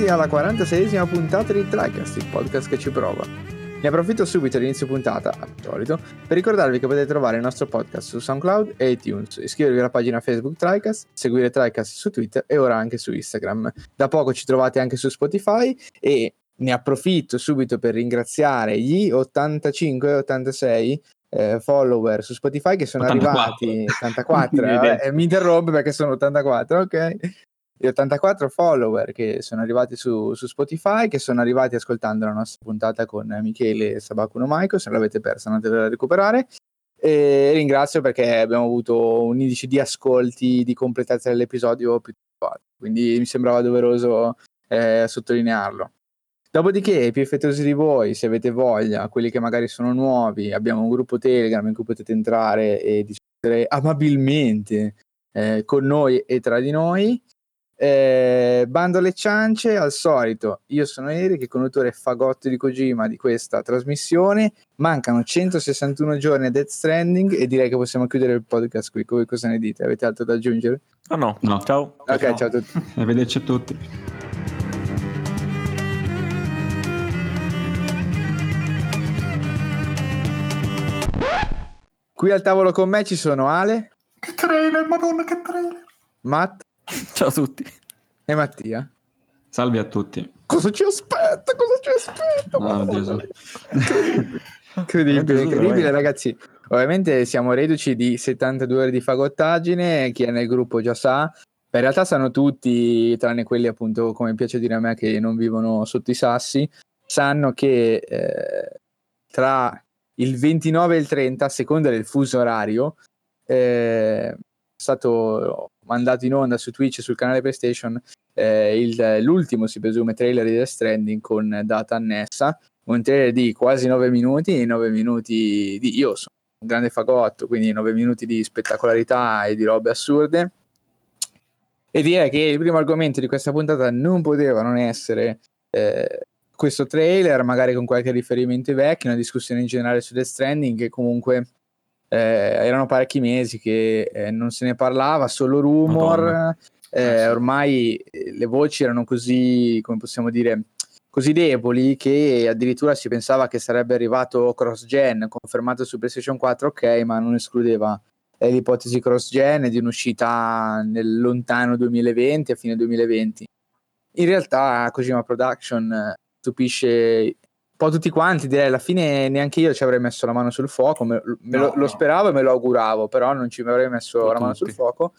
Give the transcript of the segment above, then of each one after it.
Benvenuti alla 46esima puntata di Tricast, il podcast che ci prova. Ne approfitto subito all'inizio puntata, al solito, per ricordarvi che potete trovare il nostro podcast su SoundCloud e iTunes, iscrivervi alla pagina Facebook Tricast, seguire Tricast su Twitter e ora anche su Instagram. Da poco ci trovate anche su Spotify e ne approfitto subito per ringraziare gli 85-86 eh, follower su Spotify che sono 84. arrivati 84 eh, mi interrompe perché sono 84 ok gli 84 follower che sono arrivati su, su, Spotify, che sono arrivati ascoltando la nostra puntata con Michele Sabacuno Maico, se l'avete persa andatevela a recuperare. E ringrazio perché abbiamo avuto un indice di ascolti, di completezza dell'episodio più alto, quindi mi sembrava doveroso eh, sottolinearlo. Dopodiché, più effettuosi di voi, se avete voglia, quelli che magari sono nuovi, abbiamo un gruppo Telegram in cui potete entrare e discutere amabilmente eh, con noi e tra di noi. Eh, bando alle ciance, al solito, io sono Eric, conduttore fagotto di Kojima di questa trasmissione. Mancano 161 giorni a Death Stranding e direi che possiamo chiudere il podcast qui. Voi cosa ne dite? Avete altro da aggiungere? Oh no, no. Ciao. Ok, ciao, ciao a tutti. Arrivederci a tutti. Qui al tavolo con me ci sono Ale. Che trailer, madonna, che trailer. Matt. Ciao a tutti. E Mattia. Salve a tutti. Cosa ci aspetta? Cosa ci aspetta? Oh, Dio incredibile, incredibile, ragazzi. Ovviamente siamo reduci di 72 ore di fagottaggine. Chi è nel gruppo già sa. In realtà sanno tutti, tranne quelli appunto, come piace dire a me, che non vivono sotto i sassi, sanno che eh, tra il 29 e il 30, a seconda del fuso orario, eh, è stato mandato in onda su Twitch sul canale PlayStation eh, il, l'ultimo, si presume, trailer di Death Stranding con data annessa, un trailer di quasi 9 minuti, 9 minuti di... io sono un grande fagotto, quindi 9 minuti di spettacolarità e di robe assurde. E direi che il primo argomento di questa puntata non poteva non essere eh, questo trailer, magari con qualche riferimento vecchio, una discussione in generale su Death Stranding che comunque eh, erano parecchi mesi che eh, non se ne parlava, solo rumor. Eh, ormai eh, le voci erano così, come possiamo dire, così deboli che addirittura si pensava che sarebbe arrivato cross-gen, confermato su PlayStation 4, ok, ma non escludeva eh, l'ipotesi cross-gen di un'uscita nel lontano 2020, a fine 2020. In realtà Kojima Production eh, stupisce po' tutti quanti, direi alla fine neanche io ci avrei messo la mano sul fuoco, me, me no, lo, lo, speravo e me lo auguravo, però non ci avrei messo la mano sul fuoco.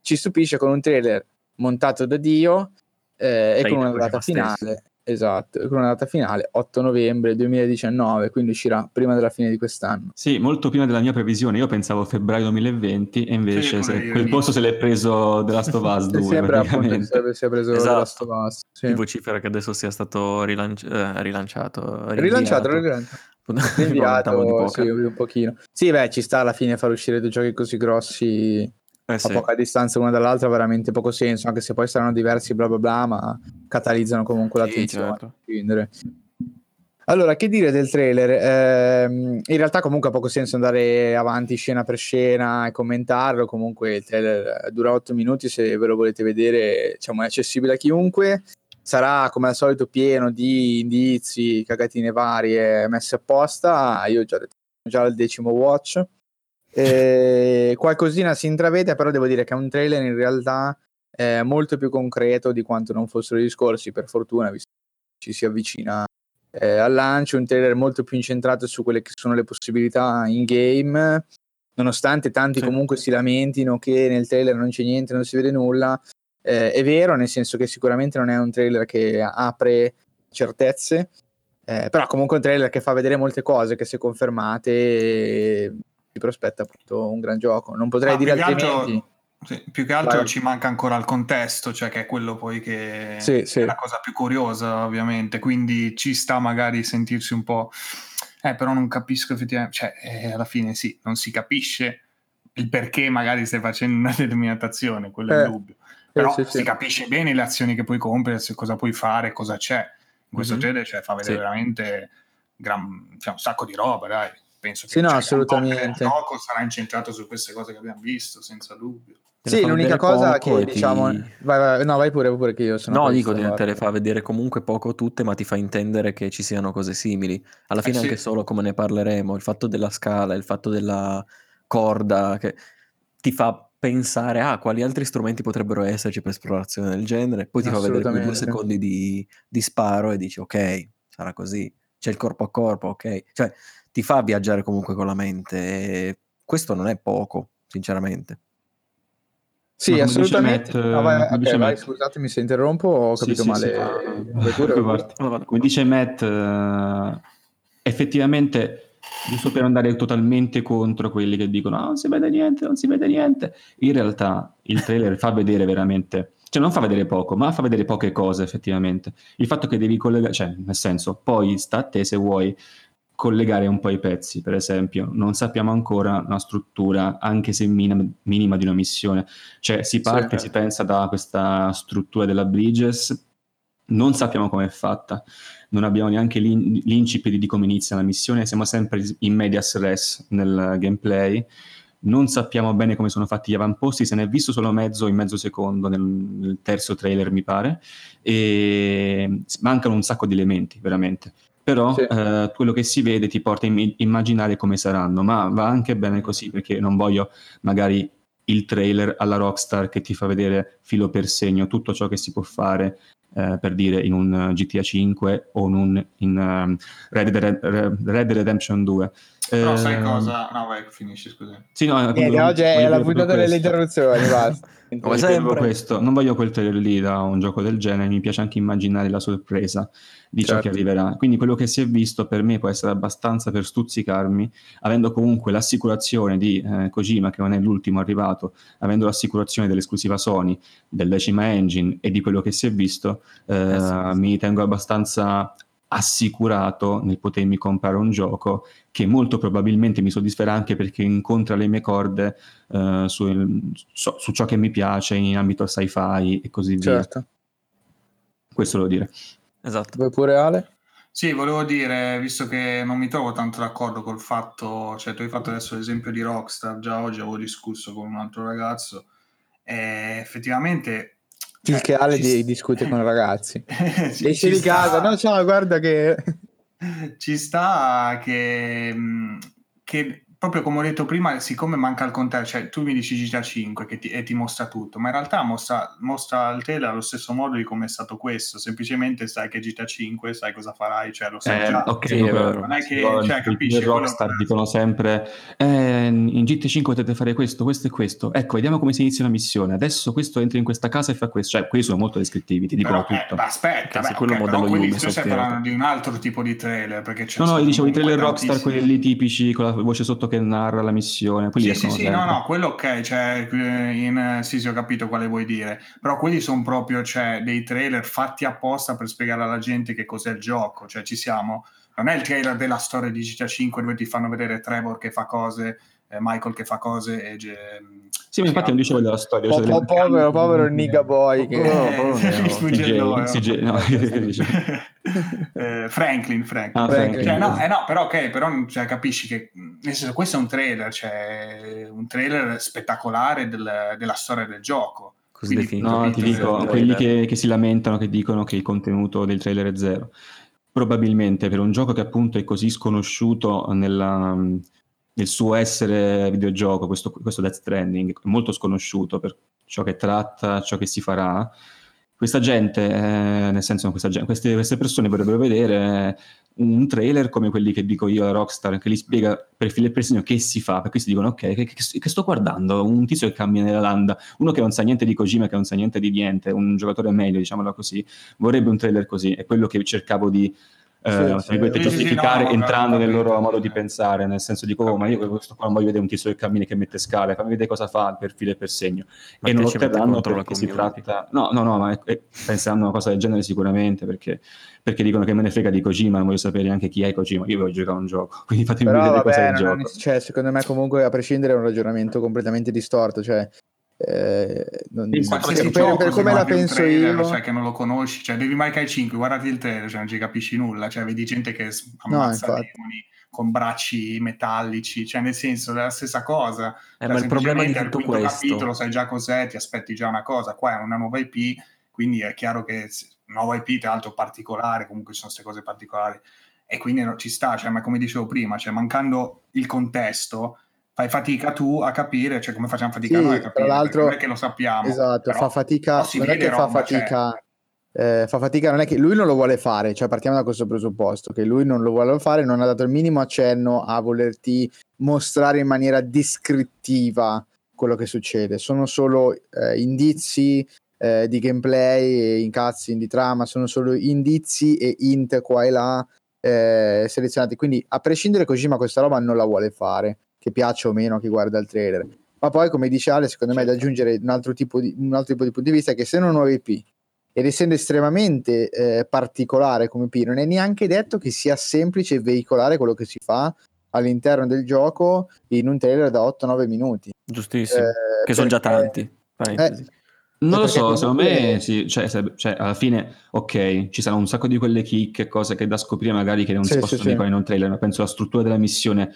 Ci stupisce con un trailer montato da Dio eh, e con una data finale. Esatto, con una data finale 8 novembre 2019, quindi uscirà prima della fine di quest'anno. Sì, molto prima della mia previsione. Io pensavo febbraio 2020 e invece sì, se, quel posto se l'è preso The Last of Us 2. Sembra appunto si è preso esatto. The Last of Us. Sì. Ti vocifera che adesso sia stato rilanci- eh, rilanciato. Rilanciato, rilanciato. Rinviato, sì, un pochino. Sì, beh, ci sta alla fine far uscire due giochi così grossi eh sì. a poca distanza una dall'altra veramente poco senso, anche se poi saranno diversi bla bla bla, ma catalizzano comunque sì, l'attenzione. Certo. Allora, che dire del trailer? Eh, in realtà comunque ha poco senso andare avanti scena per scena e commentarlo, comunque il trailer dura 8 minuti, se ve lo volete vedere diciamo, è accessibile a chiunque, sarà come al solito pieno di indizi, cagatine varie messe apposta, io ho già detto già al decimo watch, eh, qualcosina si intravede, però devo dire che è un trailer in realtà eh, molto più concreto di quanto non fossero i discorsi, per fortuna, visto che ci si avvicina eh, al lancio, un trailer molto più incentrato su quelle che sono le possibilità in game, nonostante tanti sì. comunque si lamentino che nel trailer non c'è niente, non si vede nulla. Eh, è vero, nel senso che sicuramente non è un trailer che apre certezze, eh, però comunque un trailer che fa vedere molte cose che se confermate ti prospetta appunto un gran gioco. Non potrei ah, dire altrimenti. Altro, sì, più che altro Vai. ci manca ancora il contesto, cioè che è quello poi che sì, sì. è la cosa più curiosa, ovviamente. Quindi ci sta magari sentirsi un po'. Eh, però non capisco effettivamente, cioè, eh, alla fine sì, non si capisce il perché magari stai facendo una determinata azione, quello eh, è il dubbio. Però sì, si capisce bene le azioni che puoi compiere, cosa puoi fare, cosa c'è. In questo mm-hmm. genere cioè, fa vedere veramente gran, cioè, un sacco di roba, dai penso che sì, no, assolutamente. il gioco sarà incentrato su queste cose che abbiamo visto, senza dubbio. Sì, l'unica cosa che ti... diciamo... Vai, vai, no, vai pure, pure che io sono... No, dico, te le fa vedere comunque poco tutte, ma ti fa intendere che ci siano cose simili. Alla fine eh, anche sì. solo come ne parleremo, il fatto della scala, il fatto della corda, che ti fa pensare a ah, quali altri strumenti potrebbero esserci per esplorazione del genere, poi ti fa vedere quei due secondi di, di sparo e dici ok, sarà così, c'è il corpo a corpo, ok, cioè ti fa viaggiare comunque con la mente e questo non è poco, sinceramente. Sì, assolutamente. Matt, no, vai, okay, vai, scusatemi se interrompo, ho capito sì, male. Sì, sì, come dice Matt, uh, effettivamente giusto per andare totalmente contro quelli che dicono ah, non si vede niente, non si vede niente. In realtà il trailer fa vedere veramente, cioè non fa vedere poco, ma fa vedere poche cose effettivamente. Il fatto che devi collegare, cioè nel senso, poi sta a te se vuoi collegare un po' i pezzi, per esempio, non sappiamo ancora una struttura, anche se minima, minima di una missione. Cioè si parte, sì, si pensa da questa struttura della Bridges, non sappiamo come è fatta, non abbiamo neanche l'in- l'incipit di come inizia la missione, siamo sempre in medias res nel gameplay, non sappiamo bene come sono fatti gli avamposti, se ne è visto solo mezzo in mezzo secondo nel, nel terzo trailer mi pare, e mancano un sacco di elementi veramente però sì. eh, quello che si vede ti porta a immaginare come saranno, ma va anche bene così perché non voglio magari il trailer alla Rockstar che ti fa vedere filo per segno tutto ciò che si può fare eh, per dire in un GTA 5 o in, un, in um, Red, Dead, Red, Redemption 2. Però eh, sai cosa? No, vai, finisci, scusa. Sì, no, Niente, oggi è la puntata delle interruzioni, basta. Come sempre. Questo. Non voglio quel trailer lì da un gioco del genere, mi piace anche immaginare la sorpresa di certo. ciò che certo. arriverà. Quindi quello che si è visto per me può essere abbastanza per stuzzicarmi, avendo comunque l'assicurazione di eh, Kojima, che non è l'ultimo arrivato, avendo l'assicurazione dell'esclusiva Sony, del decima engine e di quello che si è visto, eh, eh sì, sì. mi tengo abbastanza assicurato nel potermi comprare un gioco che molto probabilmente mi soddisferà anche perché incontra le mie corde uh, su, su, su, ciò che mi piace in ambito sci-fi e così certo. via. Questo lo dire. Esatto. Vuoi pure Ale? Sì, volevo dire, visto che non mi trovo tanto d'accordo col fatto, cioè tu hai fatto adesso l'esempio di Rockstar, già oggi avevo discusso con un altro ragazzo, e effettivamente il che Ale di, discute con i ragazzi. ci, Esci di casa, no, ciao, guarda che... Ci sta che, che proprio come ho detto prima, siccome manca il contesto, cioè tu mi dici GTA 5 ti, e ti mostra tutto, ma in realtà mostra, mostra il trailer allo stesso modo di come è stato questo, semplicemente sai che GTA 5, sai cosa farai, cioè lo sai eh, già. Ok, sì, non è che, no, cioè, capisci? Rockstar quello... dicono sempre, eh, in GTA 5 potete fare questo, questo e questo, ecco, vediamo come si inizia una missione, adesso questo entra in questa casa e fa questo, cioè quelli sono molto descrittivi, ti dicono però, tutto. Eh, aspetta, beh, quello okay, modello quelli stai parlando di un altro tipo di trailer, perché c'è No, no, io dicevo i trailer Rockstar, quelli tipici, con la voce sotto che narra la missione. Sì, sì, sì, no, no, quello ok, cioè, in, sì, sì, ho capito quale vuoi dire, però quelli sono proprio cioè, dei trailer fatti apposta per spiegare alla gente che cos'è il gioco, cioè ci siamo, non è il trailer della storia di GTA 5 dove ti fanno vedere Trevor che fa cose, eh, Michael che fa cose e... Sì, ma infatti non dicevo della storia. Po- po- povero, povero Niga Boy. Che... Franklin, Franklin. Ah, Franklin. Cioè, no, eh, no, però ok, però cioè, capisci che nel senso, questo è un trailer, cioè un trailer spettacolare del, della storia del gioco. Così definito. No, ti dico, quelli che, che si lamentano, che dicono che il contenuto del trailer è zero. Probabilmente per un gioco che appunto è così sconosciuto nella, nel suo essere videogioco, questo, questo Death Stranding, molto sconosciuto per ciò che tratta, ciò che si farà. Questa gente, eh, nel senso, questa gente, queste, queste, persone vorrebbero vedere un trailer come quelli che dico io a Rockstar, che li spiega per filo e per segno che si fa, perché si dicono, ok, che, che, che, sto guardando? Un tizio che cammina nella landa, uno che non sa niente di Kojima, che non sa niente di niente, un giocatore meglio, diciamolo così, vorrebbe un trailer così, è quello che cercavo di eh, sì, sì, giustificare sì, no, entrando nel loro modo di pensare, nel senso dico, oh, ma io questo qua non voglio vedere un tizio che cammina che mette scale, fammi vedere cosa fa per filo e per segno. Ma e non lo otterranno perché si tratta... No, no, no, ma è, è, penseranno una cosa del genere sicuramente, perché, perché, dicono che me ne frega di Kojima, non voglio sapere anche chi è Kojima, io voglio giocare un gioco, quindi fatemi Però, vedere vabbè, cosa è il gioco. Cioè, secondo me comunque a prescindere è un ragionamento completamente distorto, cioè eh, non, sì, per, per, per come la penso trailer, io. cioè che non lo conosci cioè devi Mai Kai 5 guardati il trailer cioè non ci capisci nulla cioè vedi gente che ammazza no, demoni con bracci metallici, cioè nel senso è la stessa cosa. Eh, Cioè, ma il problema di tutto questo... capitolo sai già cos'è, ti aspetti già una cosa, qua è una nuova IP, quindi è chiaro che nuova IP tra l'altro particolare, comunque ci sono queste cose particolari. E quindi no- ci sta, cioè, ma come dicevo prima, cioè, mancando il contesto fai fatica tu a capire, cioè come facciamo fatica Sì, noi a tra capire, l'altro- perché non è che lo sappiamo. Esatto, fa fatica, non è che fa cioè- fatica, eh, fa fatica, non è che lui non lo vuole fare, cioè partiamo da questo presupposto, che lui non lo vuole fare, non ha dato il minimo accenno a volerti mostrare in maniera descrittiva quello che succede, sono solo eh, indizi eh, di gameplay e incazzi di trama, sono solo indizi e int qua e là eh, selezionati, quindi a prescindere Kojima questa roba non la vuole fare, che piaccia o meno a chi guarda il trailer. Ma poi, come dice Ale, secondo me è da aggiungere un altro tipo di, un altro tipo di punto di vista è che se non nuove IP ed essendo estremamente eh, particolare come IP, non è neanche detto che sia semplice veicolare quello che si fa all'interno del gioco in un trailer da 8-9 minuti. Giustissimo. Eh, che sono già tanti. Parentesi. Non lo so, secondo me sì, cioè, cioè, alla fine, ok, ci saranno un sacco di quelle chicche, cose che da scoprire magari che non Sì, si sì, possono sì. dicono in un trailer, ma penso alla struttura della missione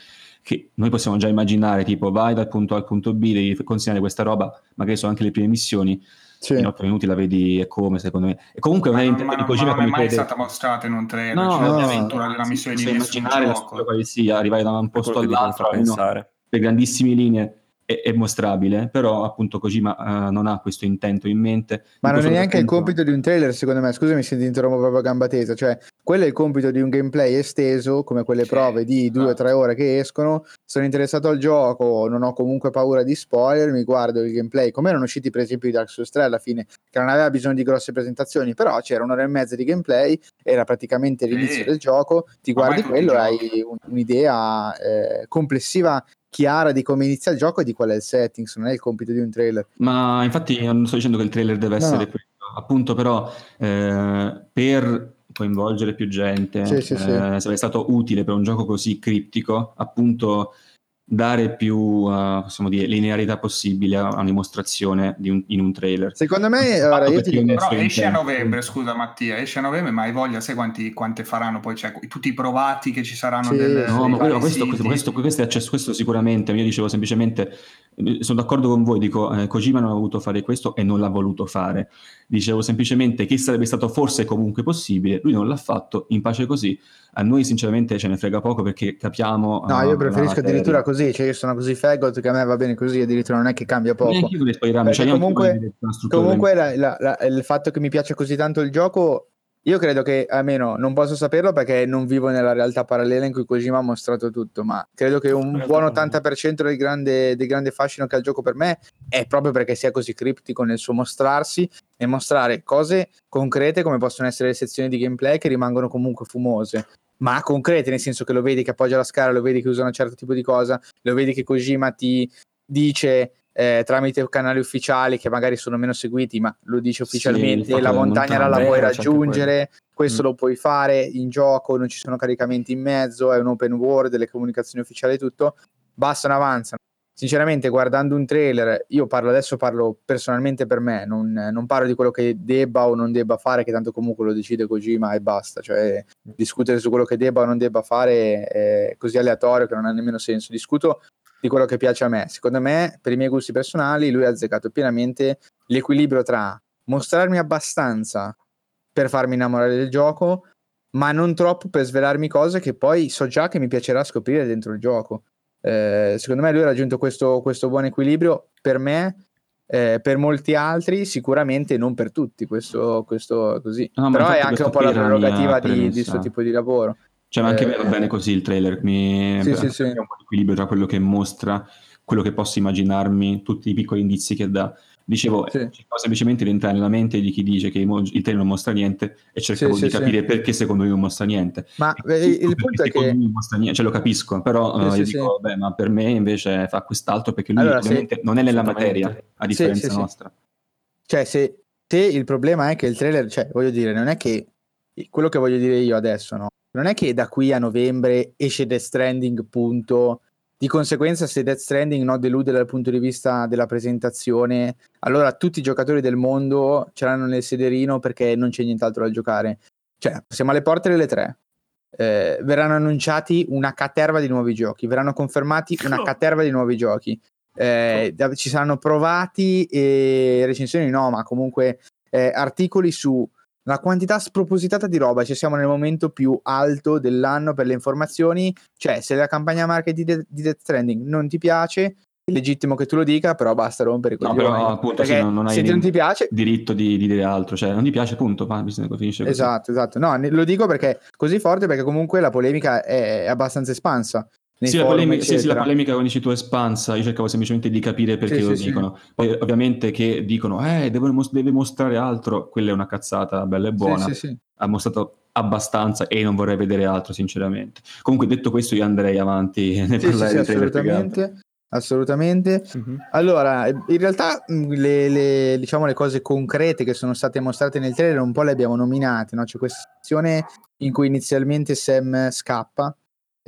che noi possiamo già immaginare, tipo vai dal punto A al punto B, devi consegnare questa roba, magari sono anche le prime missioni, Sì. in 8 minuti la vedi e come secondo me. E comunque non Ma ma di non- ma Kojima non è come mai crede- stata mostrata in un trailer, No, cioè no, l'avventura della missione di immaginare la struttura quale sia, arrivare da un posto all'altro, pensare. per grandissime linee è, è mostrabile, però appunto Kojima eh, non ha questo intento in mente. Ma In non è neanche il compito di un trailer, secondo me. Scusami se ti interrompo proprio a gamba tesa. Cioè, quello è il compito di un gameplay esteso, come quelle Sì, prove di due o esatto. tre ore che escono. Sono interessato al gioco, non ho comunque paura di spoiler, mi guardo il gameplay. Come erano usciti, per esempio, i Dark Souls 3 alla fine, che non aveva bisogno di grosse presentazioni, però c'era un'ora e mezza di gameplay, era praticamente l'inizio Sì. del gioco. Ti guardi quello e hai un- un'idea eh, complessiva. Chiara di come inizia il gioco e di qual è il settings, non è il compito di un trailer. Ma infatti non sto dicendo che il trailer deve No. essere quello, appunto però eh, per coinvolgere più gente, Sì, sì, eh, sì. sarebbe stato utile per un gioco così criptico, appunto dare più, eh, possiamo dire, linearità possibile a una dimostrazione di un- in un trailer. Secondo me, allora, io ti dico, Però esce a novembre, scusa Mattia, esce a novembre, ma hai voglia, sai quanti, quante faranno poi? Cioè, tutti i provati che ci saranno Sì. nel, No, ma quello- questo, questo, questo, questo è accesso, questo sicuramente. Io dicevo semplicemente, eh, sono d'accordo con voi, dico, eh, Kojima non ha voluto fare questo e non l'ha voluto fare. Dicevo semplicemente che sarebbe stato forse comunque possibile, lui non l'ha fatto, in pace così. A noi sinceramente ce ne frega poco perché capiamo... No, eh, io la preferisco addirittura così, cioè io sono così faggot che a me va bene così, addirittura non è che cambia poco. Neanche io vorrei spoilerarmi, Perché cioè comunque- Comunque la- la- la- il fatto che mi piace così tanto il gioco, io credo che almeno non posso saperlo perché non vivo nella realtà parallela in cui Kojima ha mostrato tutto, ma credo che un buon parallela. 80% del grande, del grande fascino che ha il gioco per me è proprio perché sia così criptico nel suo mostrarsi e mostrare cose concrete come possono essere le sezioni di gameplay che rimangono comunque fumose. Ma concrete, nel senso che lo vedi che appoggia la scala, lo vedi che usa un certo tipo di cosa, lo vedi che Kojima ti dice eh, tramite canali ufficiali che magari sono meno seguiti, ma lo dice Sì, ufficialmente, fatto la montagna montagna. la puoi raggiungere, questo Mm. lo puoi fare in gioco, non ci sono caricamenti in mezzo, è un open world, le comunicazioni ufficiali e tutto, bastano, avanzano. Sinceramente, guardando un trailer, io parlo adesso, parlo personalmente per me, non, non parlo di quello che debba o non debba fare, che tanto comunque lo decide Kojima e basta. Cioè, discutere su quello che debba o non debba fare è così aleatorio che non ha nemmeno senso. Discuto di quello che piace a me. Secondo me, per i miei gusti personali, lui ha azzeccato pienamente l'equilibrio tra mostrarmi abbastanza per farmi innamorare del gioco, ma non troppo per svelarmi cose che poi so già che mi piacerà scoprire dentro il gioco. Eh, secondo me lui ha raggiunto questo, questo buon equilibrio per me, eh, per molti altri, sicuramente non per tutti. Questo, questo così. No, Però è anche un po' la prerogativa di, di questo tipo di lavoro. Cioè, ma anche Eh, a me va bene così il trailer, mi Sì, sì, sì. un po' di equilibrio tra quello che mostra, quello che posso immaginarmi, tutti i piccoli indizi che dà. Dicevo, Sì. cercavo semplicemente di entrare nella mente di chi dice che il il trailer non mostra niente e cercavo Sì, di sì, sì. capire perché secondo lui non mostra niente. Ma eh, il perché punto è secondo che non mostra niente, cioè lo capisco, però Sì, eh, sì, io sì. dico, beh, ma per me invece fa quest'altro perché lui Allora, ovviamente non è nella materia, a differenza sì, sì. nostra. Cioè, se, se il problema è che il trailer, cioè, voglio dire, non è che quello che voglio dire io adesso, no? Non è che da qui a novembre esce Death Stranding, punto. Di conseguenza, se Death Stranding non delude dal punto di vista della presentazione, allora tutti i giocatori del mondo ce l'hanno nel sederino perché non c'è nient'altro da giocare. Cioè, siamo alle porte delle tre. eh, verranno annunciati una caterva di nuovi giochi, verranno confermati una caterva di nuovi giochi. Eh, ci saranno provati e recensioni no, ma comunque eh, articoli su la quantità spropositata di roba, ci siamo nel momento più alto dell'anno per le informazioni, cioè se la campagna marketing di, De- di Death Stranding non ti piace, è legittimo che tu lo dica, però basta rompere i No, però appunto sì, non, non hai se non ti piace diritto di, di, dire altro, cioè non ti piace appunto, ma bisogna finisce così. Esatto, esatto. No, lo dico perché così forte perché comunque la polemica è abbastanza espansa. Sì la, polemica, sì, sì, la polemica, come dici tu, espansa. Io cercavo semplicemente di capire perché sì, lo sì, dicono. Poi, ovviamente, che dicono, eh, deve, deve, mostrare altro. Quella è una cazzata bella e buona. Ha mostrato abbastanza e non vorrei vedere altro, sinceramente. Comunque, detto questo, io andrei avanti nel parlare di assolutamente. Assolutamente. Uh-huh. Allora, in realtà le, le, diciamo, le cose concrete che sono state mostrate nel trailer un po' le abbiamo nominate. No? C'è questa sezione in cui inizialmente Sam scappa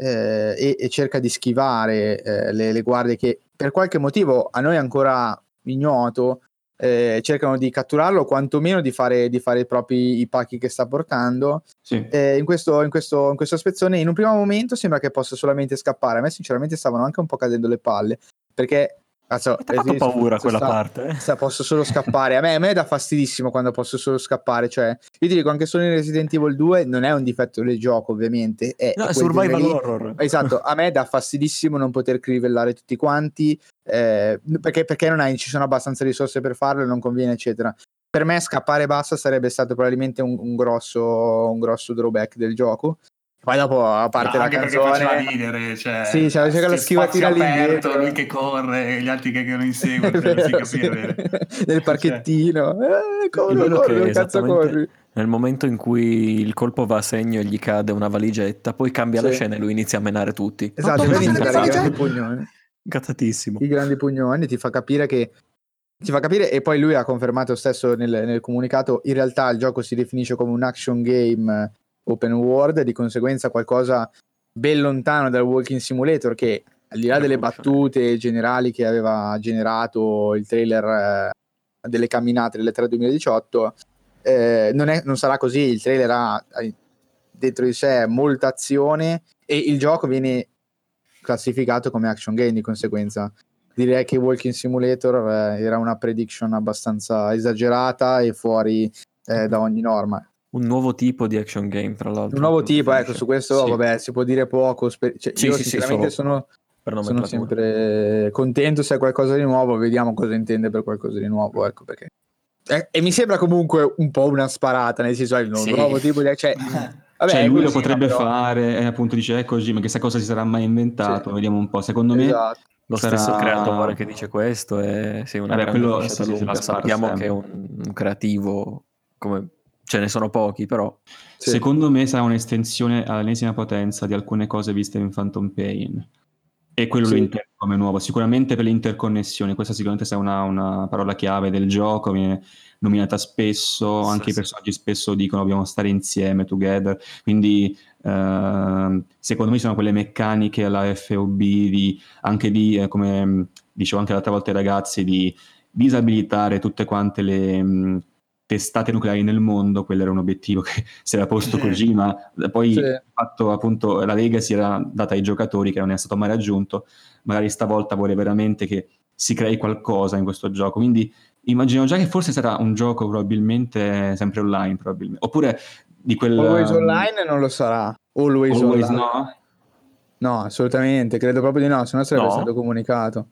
eh, e, e, cerca di schivare eh, le, le, guardie che per qualche motivo a noi ancora ignoto eh, cercano di catturarlo o quantomeno di fare, di fare i propri i pacchi che sta portando sì. Eh, in, questo, in, questo, in questo spezzone in un primo momento sembra che possa solamente scappare a me sinceramente stavano anche un po' cadendo le palle perché Mi ha fatto paura quella sta, parte. Eh? Sta, posso solo scappare. A me, a me dà fastidissimo quando posso solo scappare. Cioè, io ti dico, anche solo in Resident Evil 2 non è un difetto del gioco, ovviamente. È, no, è survival horror. Esatto, a me dà fastidissimo non poter crivellare tutti quanti. Eh, perché, perché non hai, ci sono abbastanza risorse per farlo, non conviene, eccetera. Per me scappare basta sarebbe stato probabilmente un, un, grosso, un grosso drawback del gioco. Poi dopo, a parte no, la canzone... faceva ridere, cioè... Sì, c'è cioè, la schivatina aperto, lui che corre, gli altri che, che lo inseguono, cioè, si capire. Nel parchettino, cioè... eh, corri, corri, cazzo corri. Nel momento in cui il colpo va a segno e gli cade una valigetta, poi cambia sì. la scena e lui inizia a menare tutti. Esatto, vedi i grandi pugnoni. Incazzatissimo. I grandi pugnoni ti fa capire che ti fa capire e poi lui ha confermato stesso nel, nel, comunicato in realtà il gioco si definisce come un action game open world e di conseguenza qualcosa ben lontano dal walking simulator che al di là delle battute generali che aveva generato il trailer eh, delle camminate delle 3 2018 eh, non, è, non, sarà così. Il trailer ha dentro di sé molta azione e il gioco viene classificato come action game di conseguenza. Direi che Walking Simulator eh, era una prediction abbastanza esagerata e fuori eh, da ogni norma un nuovo tipo di action game, tra l'altro. Un nuovo tipo, ecco, su questo sì. vabbè, si può dire poco. Sper- cioè, sì, io sì, sinceramente sono, sono sempre contento se è qualcosa di nuovo, vediamo cosa intende per qualcosa di nuovo, ecco perché. E, e mi sembra comunque un po' una sparata, nel senso, è un nuovo tipo di... Cioè, vabbè, cioè lui lo potrebbe però... fare e appunto dice, è così, ma chissà cosa si sarà mai inventato, vediamo un po'. Secondo esatto. me... Lo sarà... stesso creatore che dice questo è sì, una Vabbè, quello, sì, sì, sappiamo che è un, un creativo come ce ne sono pochi, però. Sì. Secondo me sarà un'estensione all'ennesima potenza di alcune cose viste in Phantom Pain. E quello sì. lo intendo come nuovo. Sicuramente per l'interconnessione, questa sicuramente sarà una, una, parola chiave del gioco, viene nominata spesso, sì, anche i personaggi spesso dicono dobbiamo stare insieme, together. Quindi uh, secondo me sono quelle meccaniche alla FOB, di, anche di, eh, come dicevo anche l'altra volta ai ragazzi, di disabilitare tutte quante le... Mh, testate nucleari nel mondo, quello era un obiettivo che si era posto sì. Kojima, poi sì. fatto appunto la Lega si era data ai giocatori che non è stato mai raggiunto, magari stavolta vuole veramente che si crei qualcosa in questo gioco, quindi immagino già che forse sarà un gioco probabilmente sempre online, probabilmente. oppure di quel... Always online non lo sarà, always, always online. no? No, assolutamente, credo proprio di no, se no sarebbe no. stato comunicato.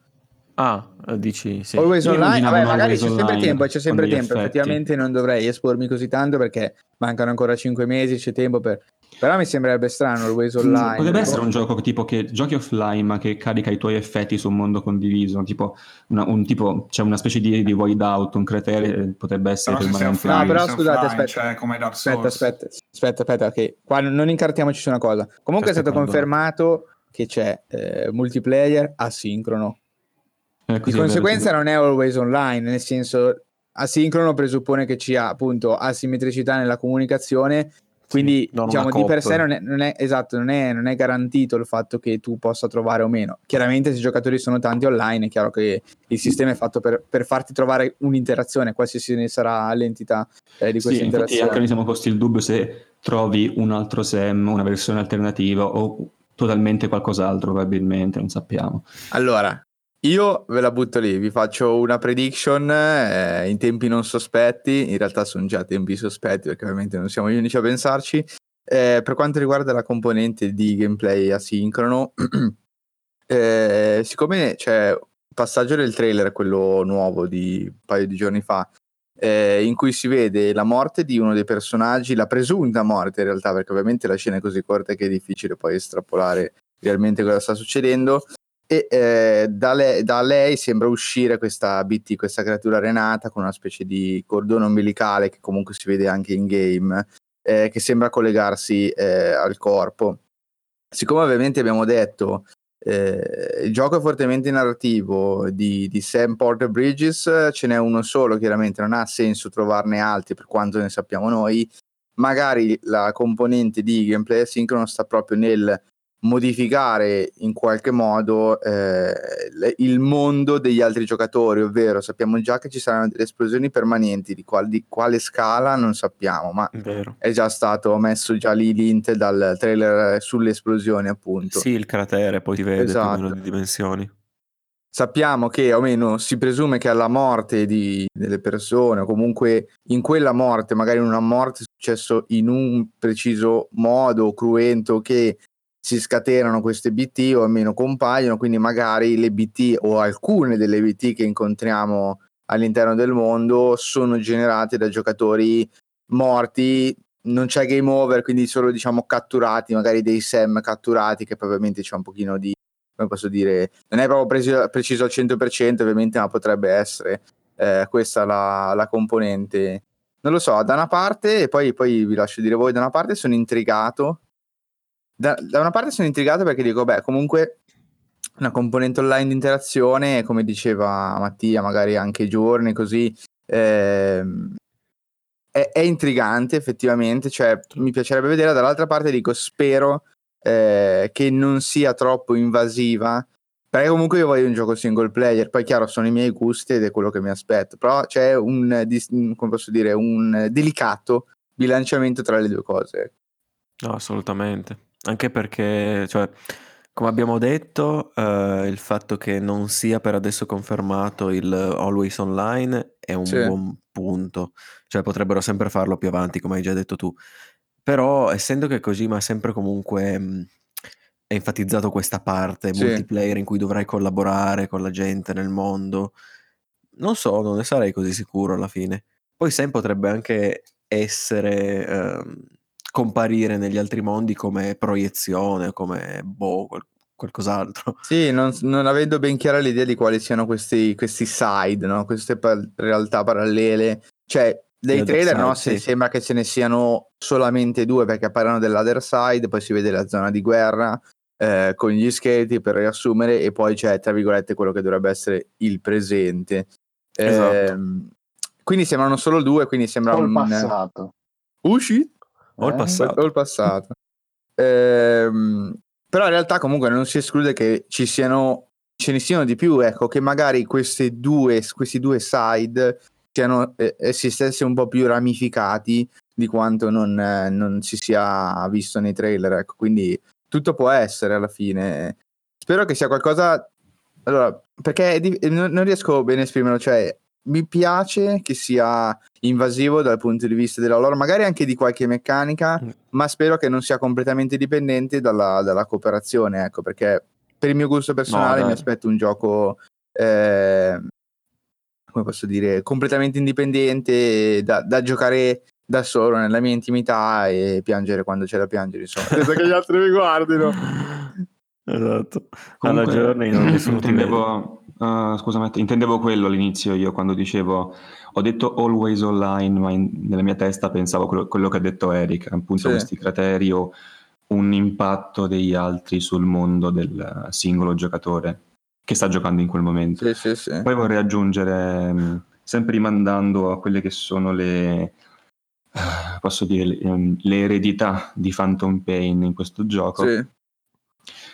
Ah, eh, dici sì. Always online, vabbè, magari c'è sempre tempo, c'è sempre tempo. Effetti. Effettivamente non dovrei espormi così tanto perché mancano ancora 5 mesi, c'è tempo per... Però mi sembrerebbe strano Always mm, online. Potrebbe essere un gioco tipo che giochi offline ma che carica i tuoi effetti su un mondo condiviso, tipo una, un tipo, c'è cioè una specie di, di void out, un cratere, potrebbe essere però permanente. No, però scusate, offline, aspetta, cioè come Dark Souls. aspetta, aspetta, aspetta, aspetta, ok. Qua non incartiamoci su una cosa. Comunque è stato confermato che c'è eh, multiplayer asincrono eh, di conseguenza non è always online, nel senso asincrono presuppone che ci sia appunto asimmetricità nella comunicazione, quindi sì, diciamo di per sé non è, non è esatto, non è, non è, garantito il fatto che tu possa trovare o meno. Chiaramente se i giocatori sono tanti online è chiaro che il sistema è fatto per, per farti trovare un'interazione, qualsiasi ne sarà l'entità eh, di questa sì, interazione. Anche noi siamo posti il dubbio se trovi un altro Sam, una versione alternativa o totalmente qualcos'altro probabilmente, non sappiamo. Allora, io ve la butto lì, vi faccio una prediction eh, in tempi non sospetti, in realtà sono già tempi sospetti perché ovviamente non siamo gli unici a pensarci. Eh, per quanto riguarda la componente di gameplay asincrono, eh, siccome c'è un passaggio del trailer, quello nuovo di un paio di giorni fa, eh, in cui si vede la morte di uno dei personaggi, la presunta morte in realtà, perché ovviamente la scena è così corta che è difficile poi estrapolare realmente cosa sta succedendo. E eh, da, lei, da, lei, sembra uscire questa BT, questa creatura renata con una specie di cordone ombelicale che comunque si vede anche in game, eh, che sembra collegarsi eh, al corpo. Siccome ovviamente abbiamo detto eh, il gioco è fortemente narrativo di, di, Sam Porter Bridges, ce n'è uno solo, chiaramente non ha senso trovarne altri per quanto ne sappiamo noi. Magari la componente di gameplay asincrono sta proprio nel modificare in qualche modo eh, il mondo degli altri giocatori, ovvero sappiamo già che ci saranno delle esplosioni permanenti, di, qual, di quale scala non sappiamo, ma Vero. è già stato messo già lì l'int dal trailer sulle esplosioni appunto. Sì, il cratere poi si vede esatto. di dimensioni. Sappiamo che, o meno, si presume che alla morte di, delle persone, o comunque in quella morte, magari in una morte successo in un preciso modo cruento che si scatenano queste BT o almeno compaiono, quindi magari le BT o alcune delle BT che incontriamo all'interno del mondo sono generate da giocatori morti, non c'è game over, quindi solo diciamo catturati, magari dei SEM catturati che probabilmente c'è un pochino di come posso dire, non è proprio preciso, preciso al 100% ovviamente, ma potrebbe essere eh, questa la, la componente. Non lo so, da una parte, e poi, poi vi lascio dire voi, da una parte sono intrigato da, da, una parte sono intrigato perché dico, beh, comunque una componente online di interazione, come diceva Mattia, magari anche i giorni così, ehm, è, è, intrigante effettivamente, cioè mi piacerebbe vedere, dall'altra parte dico, spero eh, che non sia troppo invasiva, perché comunque io voglio un gioco single player, poi chiaro sono i miei gusti ed è quello che mi aspetto, però c'è un, come posso dire, un delicato bilanciamento tra le due cose. No, assolutamente. Anche perché, cioè, come abbiamo detto, eh, il fatto che non sia per adesso confermato il Always Online è un Sì. buon punto. Cioè, potrebbero sempre farlo più avanti, come hai già detto tu. Però, essendo che Kojima ha sempre comunque mh, enfatizzato questa parte Sì. multiplayer in cui dovrai collaborare con la gente nel mondo, non so, non ne sarei così sicuro alla fine. Poi Sam potrebbe anche essere ehm, comparire negli altri mondi come proiezione, come boh, qual- qualcos'altro. Sì, non, non, avendo ben chiara l'idea di quali siano questi, questi side, no? queste pa- realtà parallele. Cioè, dei trailer side, no? sì. sembra che ce ne siano solamente due perché parlano dell'other side, poi si vede la zona di guerra eh, con gli scheletri per riassumere e poi c'è, tra virgolette, quello che dovrebbe essere il presente. Esatto. Eh, quindi sembrano solo due, quindi sembra un... passato. Usci? O il eh, passato. O il passato. Ehm, però in realtà comunque non si esclude che ci siano, ce ne siano di più, ecco, che magari questi due, questi due side siano eh, essi stessi un po' più ramificati di quanto non, eh, non, si sia visto nei trailer, ecco, quindi tutto può essere alla fine. Spero che sia qualcosa... Allora, perché di... non, non riesco bene a esprimerlo, cioè mi piace che sia invasivo dal punto di vista della lore, magari anche di qualche meccanica, mm. ma spero che non sia completamente dipendente dalla, dalla cooperazione, ecco, perché per il mio gusto personale no, mi aspetto un gioco, eh, come posso dire, completamente indipendente, da, da, giocare da solo nella mia intimità e piangere quando c'è da piangere, insomma, senza che gli altri mi guardino. Esatto, alla giorni non nessuno intendevo, uh, scusa, intendevo quello all'inizio io quando dicevo ho detto always online, ma in, nella mia testa pensavo quello, quello, che ha detto Eric, appunto sì. questi crateri o un impatto degli altri sul mondo del singolo giocatore che sta giocando in quel momento. Sì, sì, sì. Poi vorrei aggiungere, mm, sempre rimandando a quelle che sono le, posso dire, le, ehm, le eredità di Phantom Pain in questo gioco.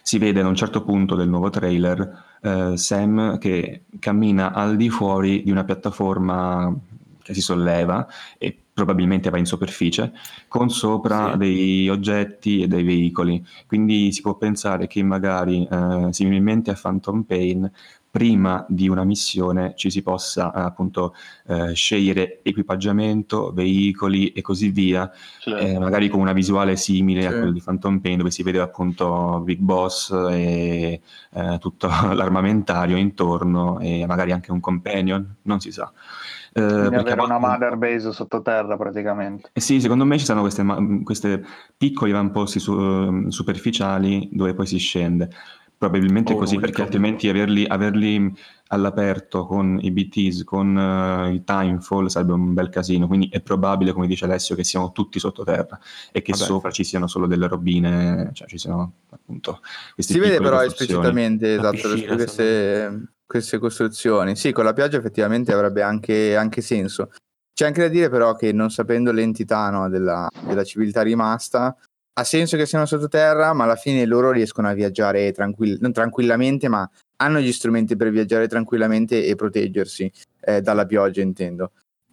Si vede a un certo punto del nuovo trailer eh, Sam che cammina al di fuori di una piattaforma che si solleva e probabilmente va in superficie, con sopra Sì. dei oggetti e dei veicoli. Quindi si può pensare che magari, eh, similmente a Phantom Pain, prima di una missione ci si possa eh, appunto eh, scegliere equipaggiamento, veicoli e così via, eh, magari con una visuale simile a Sì. quella di Phantom Pain, dove si vede appunto Big Boss e eh, tutto l'armamentario intorno e magari anche un companion, non si sa. Eh, Quindi perché a avere una mother base sottoterra praticamente. eh sì, secondo me ci sono queste piccoli avamposti su- superficiali dove poi si scende. Probabilmente O così, perché altrimenti averli, averli all'aperto con i BTs, con eh, il timefall sarebbe un bel casino. Quindi è probabile, come dice Alessio, che siano tutti sottoterra e che Vabbè. sopra ci siano solo delle robine, cioè ci siano appunto questi Si vede però costruzioni. esplicitamente esatto, piscina, queste, queste costruzioni. Sì, con la pioggia effettivamente avrebbe anche, anche senso. C'è anche da dire però che non sapendo l'entità no, della, della civiltà rimasta, ha senso che siano sottoterra, ma alla fine loro riescono a viaggiare tranquill- non tranquillamente, ma hanno gli strumenti per viaggiare tranquillamente e proteggersi eh, dalla pioggia, intendo.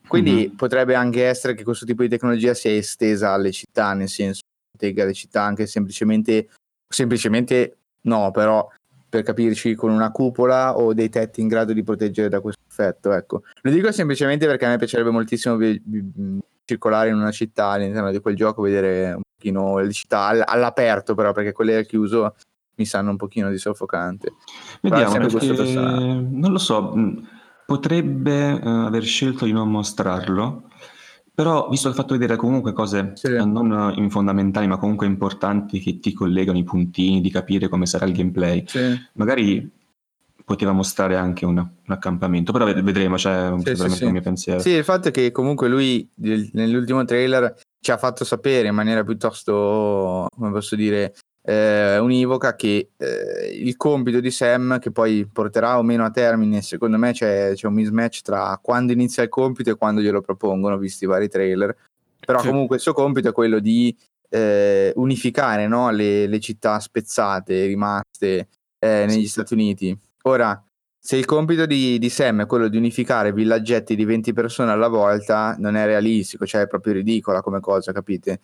Quindi Mhm. potrebbe anche essere che questo tipo di tecnologia sia estesa alle città, nel senso protegga le città anche semplicemente, semplicemente no, però per capirci con una cupola o dei tetti in grado di proteggere da questo effetto. Ecco. Lo dico semplicemente perché a me piacerebbe moltissimo vi- vi- circolare in una città all'interno di quel gioco, vedere un pochino le città all- all'aperto, però perché quelle al chiuso mi sanno un pochino di soffocante. Vediamo, perché non lo so, potrebbe eh, aver scelto di non mostrarlo, però visto che ha fatto vedere comunque cose Sì. eh, non in fondamentali, ma comunque importanti che ti collegano i puntini, di capire come sarà il gameplay, Sì. magari poteva mostrare anche un, un accampamento, però ved- vedremo, cioè Sì, sì, il mio pensiero. Sì, il fatto è che comunque lui nell'ultimo trailer ci ha fatto sapere in maniera piuttosto, come posso dire, eh, univoca che eh, il compito di Sam, che poi porterà o meno a termine, secondo me c'è, c'è un mismatch tra quando inizia il compito e quando glielo propongono, visti i vari trailer. Però Sì. comunque il suo compito è quello di eh, unificare no, le, le città spezzate, rimaste eh, negli Stati Uniti. Ora, se il compito di, di Sam è quello di unificare villaggetti di 20 persone alla volta, non è realistico, cioè è proprio ridicola come cosa, capite?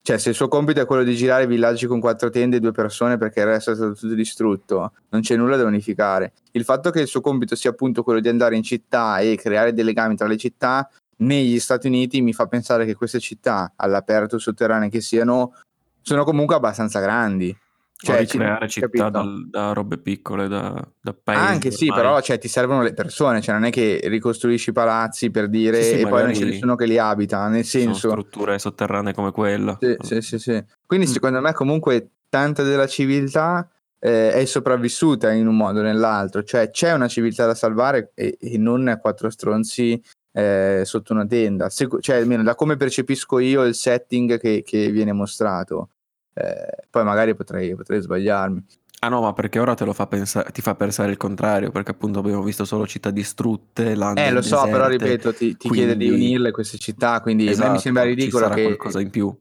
Cioè, se il suo compito è quello di girare villaggi con quattro tende e due persone perché il resto è stato tutto distrutto, non c'è nulla da unificare. Il fatto che il suo compito sia appunto quello di andare in città e creare dei legami tra le città, negli Stati Uniti mi fa pensare che queste città, all'aperto sotterranee che siano, sono comunque abbastanza grandi. Cioè, ci- creare città capito? dal- da robe piccole, da, da paesi. Anche sì, ormai. però cioè, ti servono le persone, cioè non è che ricostruisci palazzi per dire Sì, sì, e poi non c'è nessuno che li abita, nel senso... strutture sotterranee come quella. Sì, sì, sì, sì. Quindi Mm. secondo me comunque tanta della civiltà eh, è sopravvissuta in un modo o nell'altro, cioè c'è una civiltà da salvare e, e non quattro stronzi eh, sotto una tenda, cioè almeno da come percepisco io il setting che, che viene mostrato. Eh, poi magari potrei, potrei sbagliarmi. Ah no, ma perché ora te lo fa pensare, ti fa pensare il contrario, perché appunto abbiamo visto solo città distrutte, lande Eh, lo so, però deserte, ripeto, ti, ti chiede di quindi- unirle queste città, quindi a me mi Esatto, sembra ci ridicolo sarà che... qualcosa in più.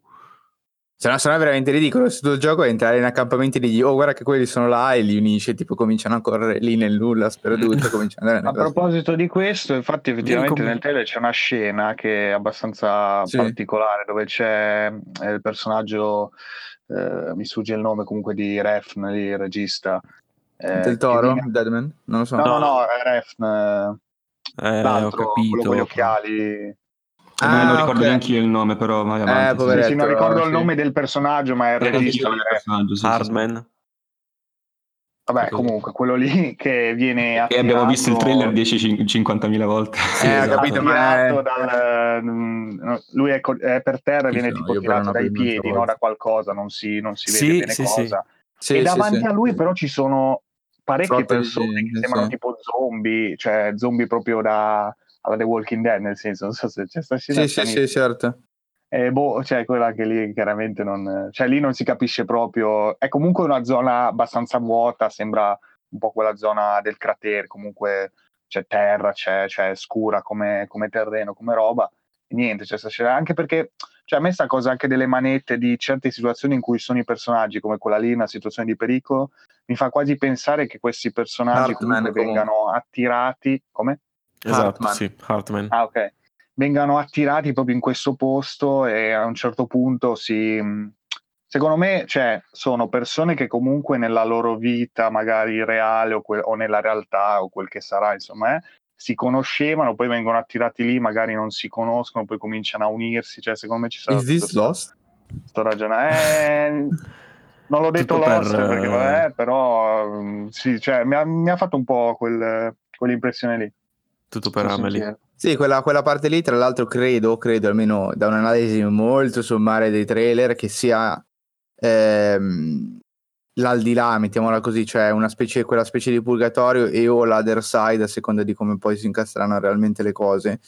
Se no, se no è veramente ridicolo. Se tutto il gioco è entrare in accampamenti e digli, oh, guarda che quelli sono là e li unisce, tipo cominciano a correre lì nel nulla, sperduto, cominciano A nella- proposito di questo, infatti, effettivamente nel trailer c'è una scena che è abbastanza Sì. particolare dove c'è eh, il personaggio, eh, mi sfugge il nome comunque di Refn, il regista. eh, Del toro, viene- Deadman? Non lo so. No, no, No. Refn, eh, Eh, ho l'altro, capito. con gli occhiali. Eh, Ah, non ricordo ok. neanche io il nome, però vai avanti. sì. poveretto. Sì, sì, non ricordo sì. il nome del personaggio, ma è il Eh, regista. di. Hardman. Vabbè, comunque, quello lì che viene E attirato... abbiamo visto il trailer 10-50.000 volte. Sì, Eh, esatto. capito, ma è... dal, mm, lui è, co- è per terra e Sì, viene no, tipo tirato dai piedi, no, da qualcosa, non si, non si vede Sì, bene sì, sì. cosa. Sì, e sì, davanti sì. a lui però ci sono parecchie di persone che sembrano sì. tipo zombie, cioè zombie proprio da alla The Walking Dead, nel senso, non so se c'è sta scena Sì, sì, sì, certo. Eh, boh, cioè quella che lì chiaramente non... Cioè lì non si capisce proprio... È comunque una zona abbastanza vuota, sembra un po' quella zona del cratere, comunque c'è terra, c'è, c'è scura come, come terreno, come roba. E niente, c'è sta scena. Anche perché, cioè a me sta cosa anche delle manette di certe situazioni in cui sono i personaggi, come quella lì, una situazione di pericolo, mi fa quasi pensare che questi personaggi Hartman, comunque comunque. vengano attirati... Come? Esatto, Hartman. sì, Hartman. Ah, ok. Vengano attirati proprio in questo posto e a un certo punto si... Secondo me, cioè, sono persone che comunque nella loro vita, magari reale o, que- o nella realtà o quel che sarà, insomma, eh, si conoscevano, poi vengono attirati lì, magari non si conoscono, poi cominciano a unirsi. Cioè, secondo me ci sarà. Is this lost? Sto ragionando. Eh, non l'ho detto Tutto lost per, perché, eh, vabbè, però mm, sì, cioè, mi, ha, mi ha fatto un po' quel, quell'impressione lì. Tutto per Amelie. sincero. Sì, quella, quella parte lì, tra l'altro, credo, credo almeno da un'analisi molto sommaria dei trailer, che sia ehm, l'aldilà, mettiamola così, cioè una specie, quella specie di purgatorio e o l'other side, a seconda di come poi si incastreranno realmente le cose.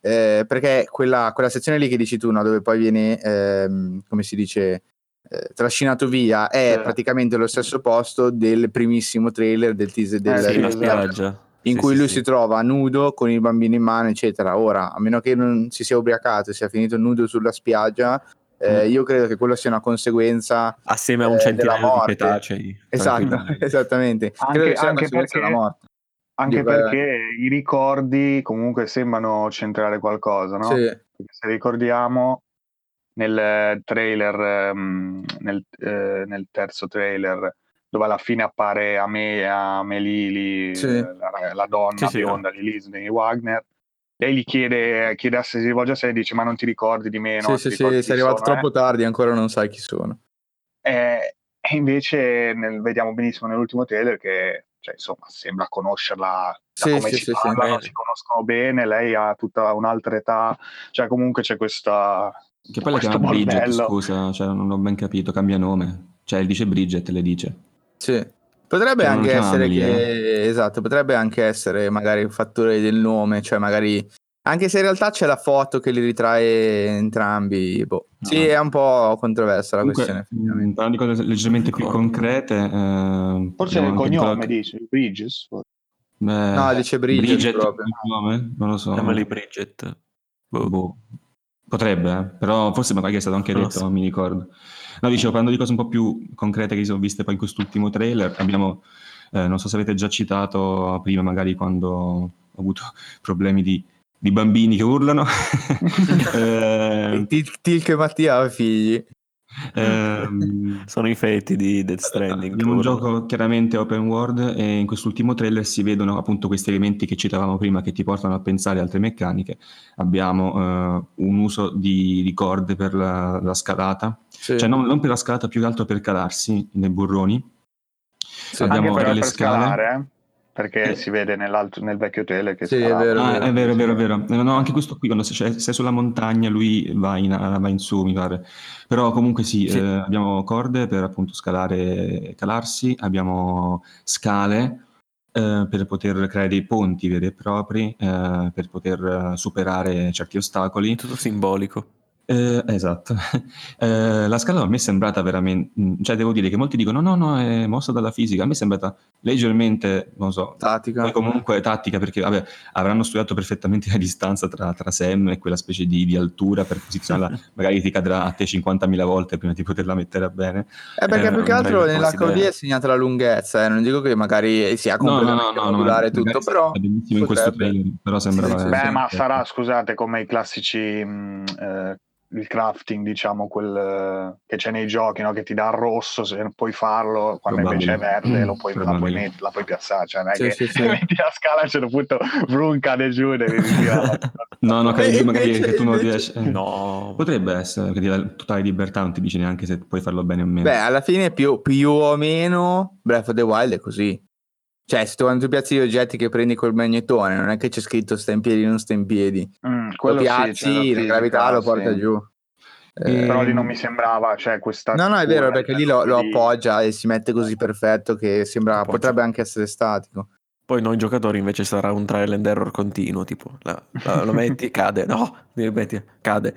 Eh, perché quella, quella sezione lì che dici tu, no, dove poi viene, ehm, come si dice, eh, trascinato via, è Sì. praticamente lo stesso posto del primissimo trailer del teaser del, Eh, Sì, sì, la esatto. spiaggia. In Sì, cui sì, lui sì. si trova nudo con il bambino in mano, eccetera. Ora, a meno che non si sia ubriacato e sia finito nudo sulla spiaggia, eh, Mm. io credo che quello sia una conseguenza. Assieme a un eh, centinaio della di morte. cetacei. Esatto, esattamente. Anche- credo che sia una anche perché- della morte. Anche Dico, eh, perché i ricordi comunque sembrano centrare qualcosa, no? sì, Perché se ricordiamo nel trailer, ehm, nel, eh, nel terzo trailer, dove alla fine appare a me, a Melili, Sì. eh, la, la donna Sì, sì, bionda di Lisney Wagner, lei gli chiede, chiede a sé, si rivolge a sé e dice ma non ti ricordi di me, sì, no? sì, sì, chi sei arrivato sono, eh?" troppo tardi, ancora non sai chi sono. Eh, e invece nel- vediamo benissimo nell'ultimo trailer che cioè, insomma, sembra conoscerla da Sì, come sì, si sì, sì, parlano, bene. si conoscono bene, lei ha tutta un'altra età, cioè comunque c'è questa... Che poi la chiama Bridget, scusa, cioè non ho ben capito, cambia nome. Cioè dice Bridget, le dice. Sì. Potrebbe anche essere Amelie, che, esatto, potrebbe anche essere magari un fattore del nome, cioè magari, anche se in realtà c'è la foto che li ritrae entrambi, boh. Sì, No. è un po' controversa la Comunque, questione, parlando di cose leggermente più concrete, eh, Forse abbiamo il cognome Nicola- dice, Bridges. Beh, No, dice Bridget, proprio. il nome? Non lo so. Emily Bridget. Boh. Boh. Potrebbe, eh, però forse magari è stato anche detto, non mi ricordo. No, dicevo, parlando di cose un po' più concrete che si sono viste poi in quest'ultimo trailer, abbiamo, eh, non so se avete già citato prima, magari quando ho avuto problemi di, di bambini che urlano. Eh, Til- Tilk e Mattia ha figli. ehm, Sono i fetti di Death Stranding. Abbiamo un gioco chiaramente open world e in quest'ultimo trailer si vedono appunto questi elementi che citavamo prima che ti portano a pensare a altre meccaniche. Abbiamo eh, un uso di, di corde per la, la scalata, Sì. cioè non, non per la scalata, più che altro per calarsi nei burroni. Sì. abbiamo Anche delle per scale. scalare, eh? perché Eh. si vede nell'altro- nel vecchio tele che Sì, è vero. Ah, è vero, è vero, è vero. Eh, No, anche questo qui, quando sei, sei sulla montagna, lui va in, va in su, mi pare. Però comunque sì, Sì. eh, abbiamo corde per appunto scalare e calarsi, abbiamo scale eh, per poter creare dei ponti veri e propri, eh, per poter superare certi ostacoli. Tutto simbolico. Eh, esatto. Eh, la scala a me è sembrata veramente, cioè devo dire che molti dicono no, no, è mossa dalla fisica, a me è sembrata leggermente, non so, Tattica. poi comunque tattica perché vabbè, avranno studiato perfettamente la distanza tra, tra Sam e quella specie di, di altura per posizionarla, magari ti cadrà a te 50.000 volte prima di poterla mettere bene. Eh, perché Eh, più che altro nell'HOD è segnata la lunghezza, eh, non dico che magari sia No, no, no, completamente no, no, tutto, però in questo trailer, però sembrava... Sì, sì, Beh, ma sarà, scusate, come i classici mh, eh, il crafting, diciamo, quel eh, che c'è nei giochi, no? che ti dà il rosso se non puoi farlo, quando invece è Probabile. verde lo puoi, la, puoi Probabile. met- la puoi piazzare, cioè non è Sì, che sì, sì. metti la scala a un certo punto Vroom cade giù e devi ritirarla. No, no, E che magari invece- che tu non invece- riesci... eh. No. Potrebbe essere, che ti dà totale libertà, non ti dice neanche se puoi farlo bene o meno. Beh, alla fine più, più o meno Breath of the Wild è così. Cioè, se tu quando tu piazzi gli oggetti che prendi col magnettone, non è che c'è scritto sta in piedi, non sta in piedi. Mm, Lo sì, piazzi, c'è la fisica, gravità lo porta sì. giù. E- Eh, Però lì non mi sembrava, cioè questa... No, no, è vero, perché lì lo, lo appoggia e si mette così perfetto che sembra, Appoggia. potrebbe anche essere statico. Poi noi giocatori invece sarà un trial and error continuo, tipo la- la- lo metti, cade, no, li rimetti, cade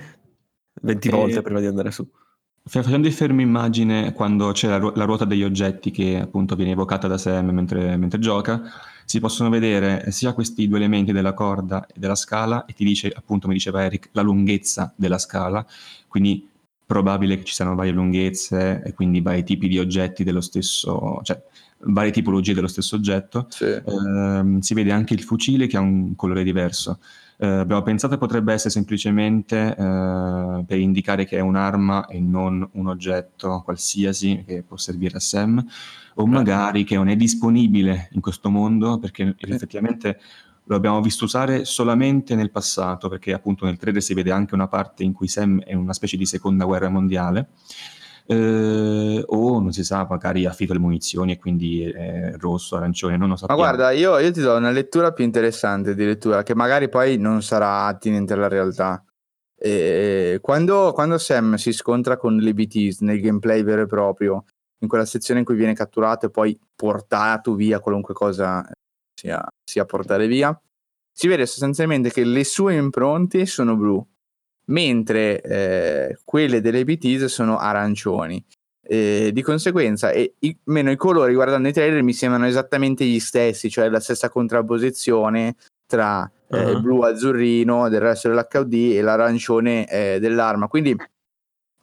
20 E- volte prima di andare su. Fa- Facendo il fermo immagine quando c'è la, ru- la ruota degli oggetti che appunto viene evocata da Sam mentre, mentre gioca, si possono vedere sia questi due elementi della corda e della scala e ti dice appunto, mi diceva Eric, la lunghezza della scala, quindi probabile che ci siano varie lunghezze e quindi vari tipi di oggetti dello stesso, cioè varie tipologie dello stesso oggetto. Sì. Ehm, si vede anche il fucile che ha un colore diverso. Eh, abbiamo pensato che potrebbe essere semplicemente eh, per indicare che è un'arma e non un oggetto qualsiasi che può servire a Sam, o magari che non è disponibile in questo mondo perché effettivamente lo abbiamo visto usare solamente nel passato, perché appunto nel trailer si vede anche una parte in cui Sam è una specie di seconda guerra mondiale. Eh, o non si sa, magari ha finito le munizioni e quindi è rosso, arancione, non lo Ma sappiamo. guarda, io, io ti do una lettura più interessante addirittura, che magari poi non sarà attinente alla realtà. E quando, quando Sam si scontra con le BTs nel gameplay vero e proprio, in quella sezione in cui viene catturato e poi portato via qualunque cosa sia, sia portare via, si vede sostanzialmente che le sue impronte sono blu, mentre eh, quelle delle BTs sono arancioni. E di conseguenza, e, i, meno i colori guardando i trailer mi sembrano esattamente gli stessi, cioè la stessa contrapposizione tra eh, Uh-huh. blu azzurrino del resto dell'HUD e l'arancione eh, dell'arma. Quindi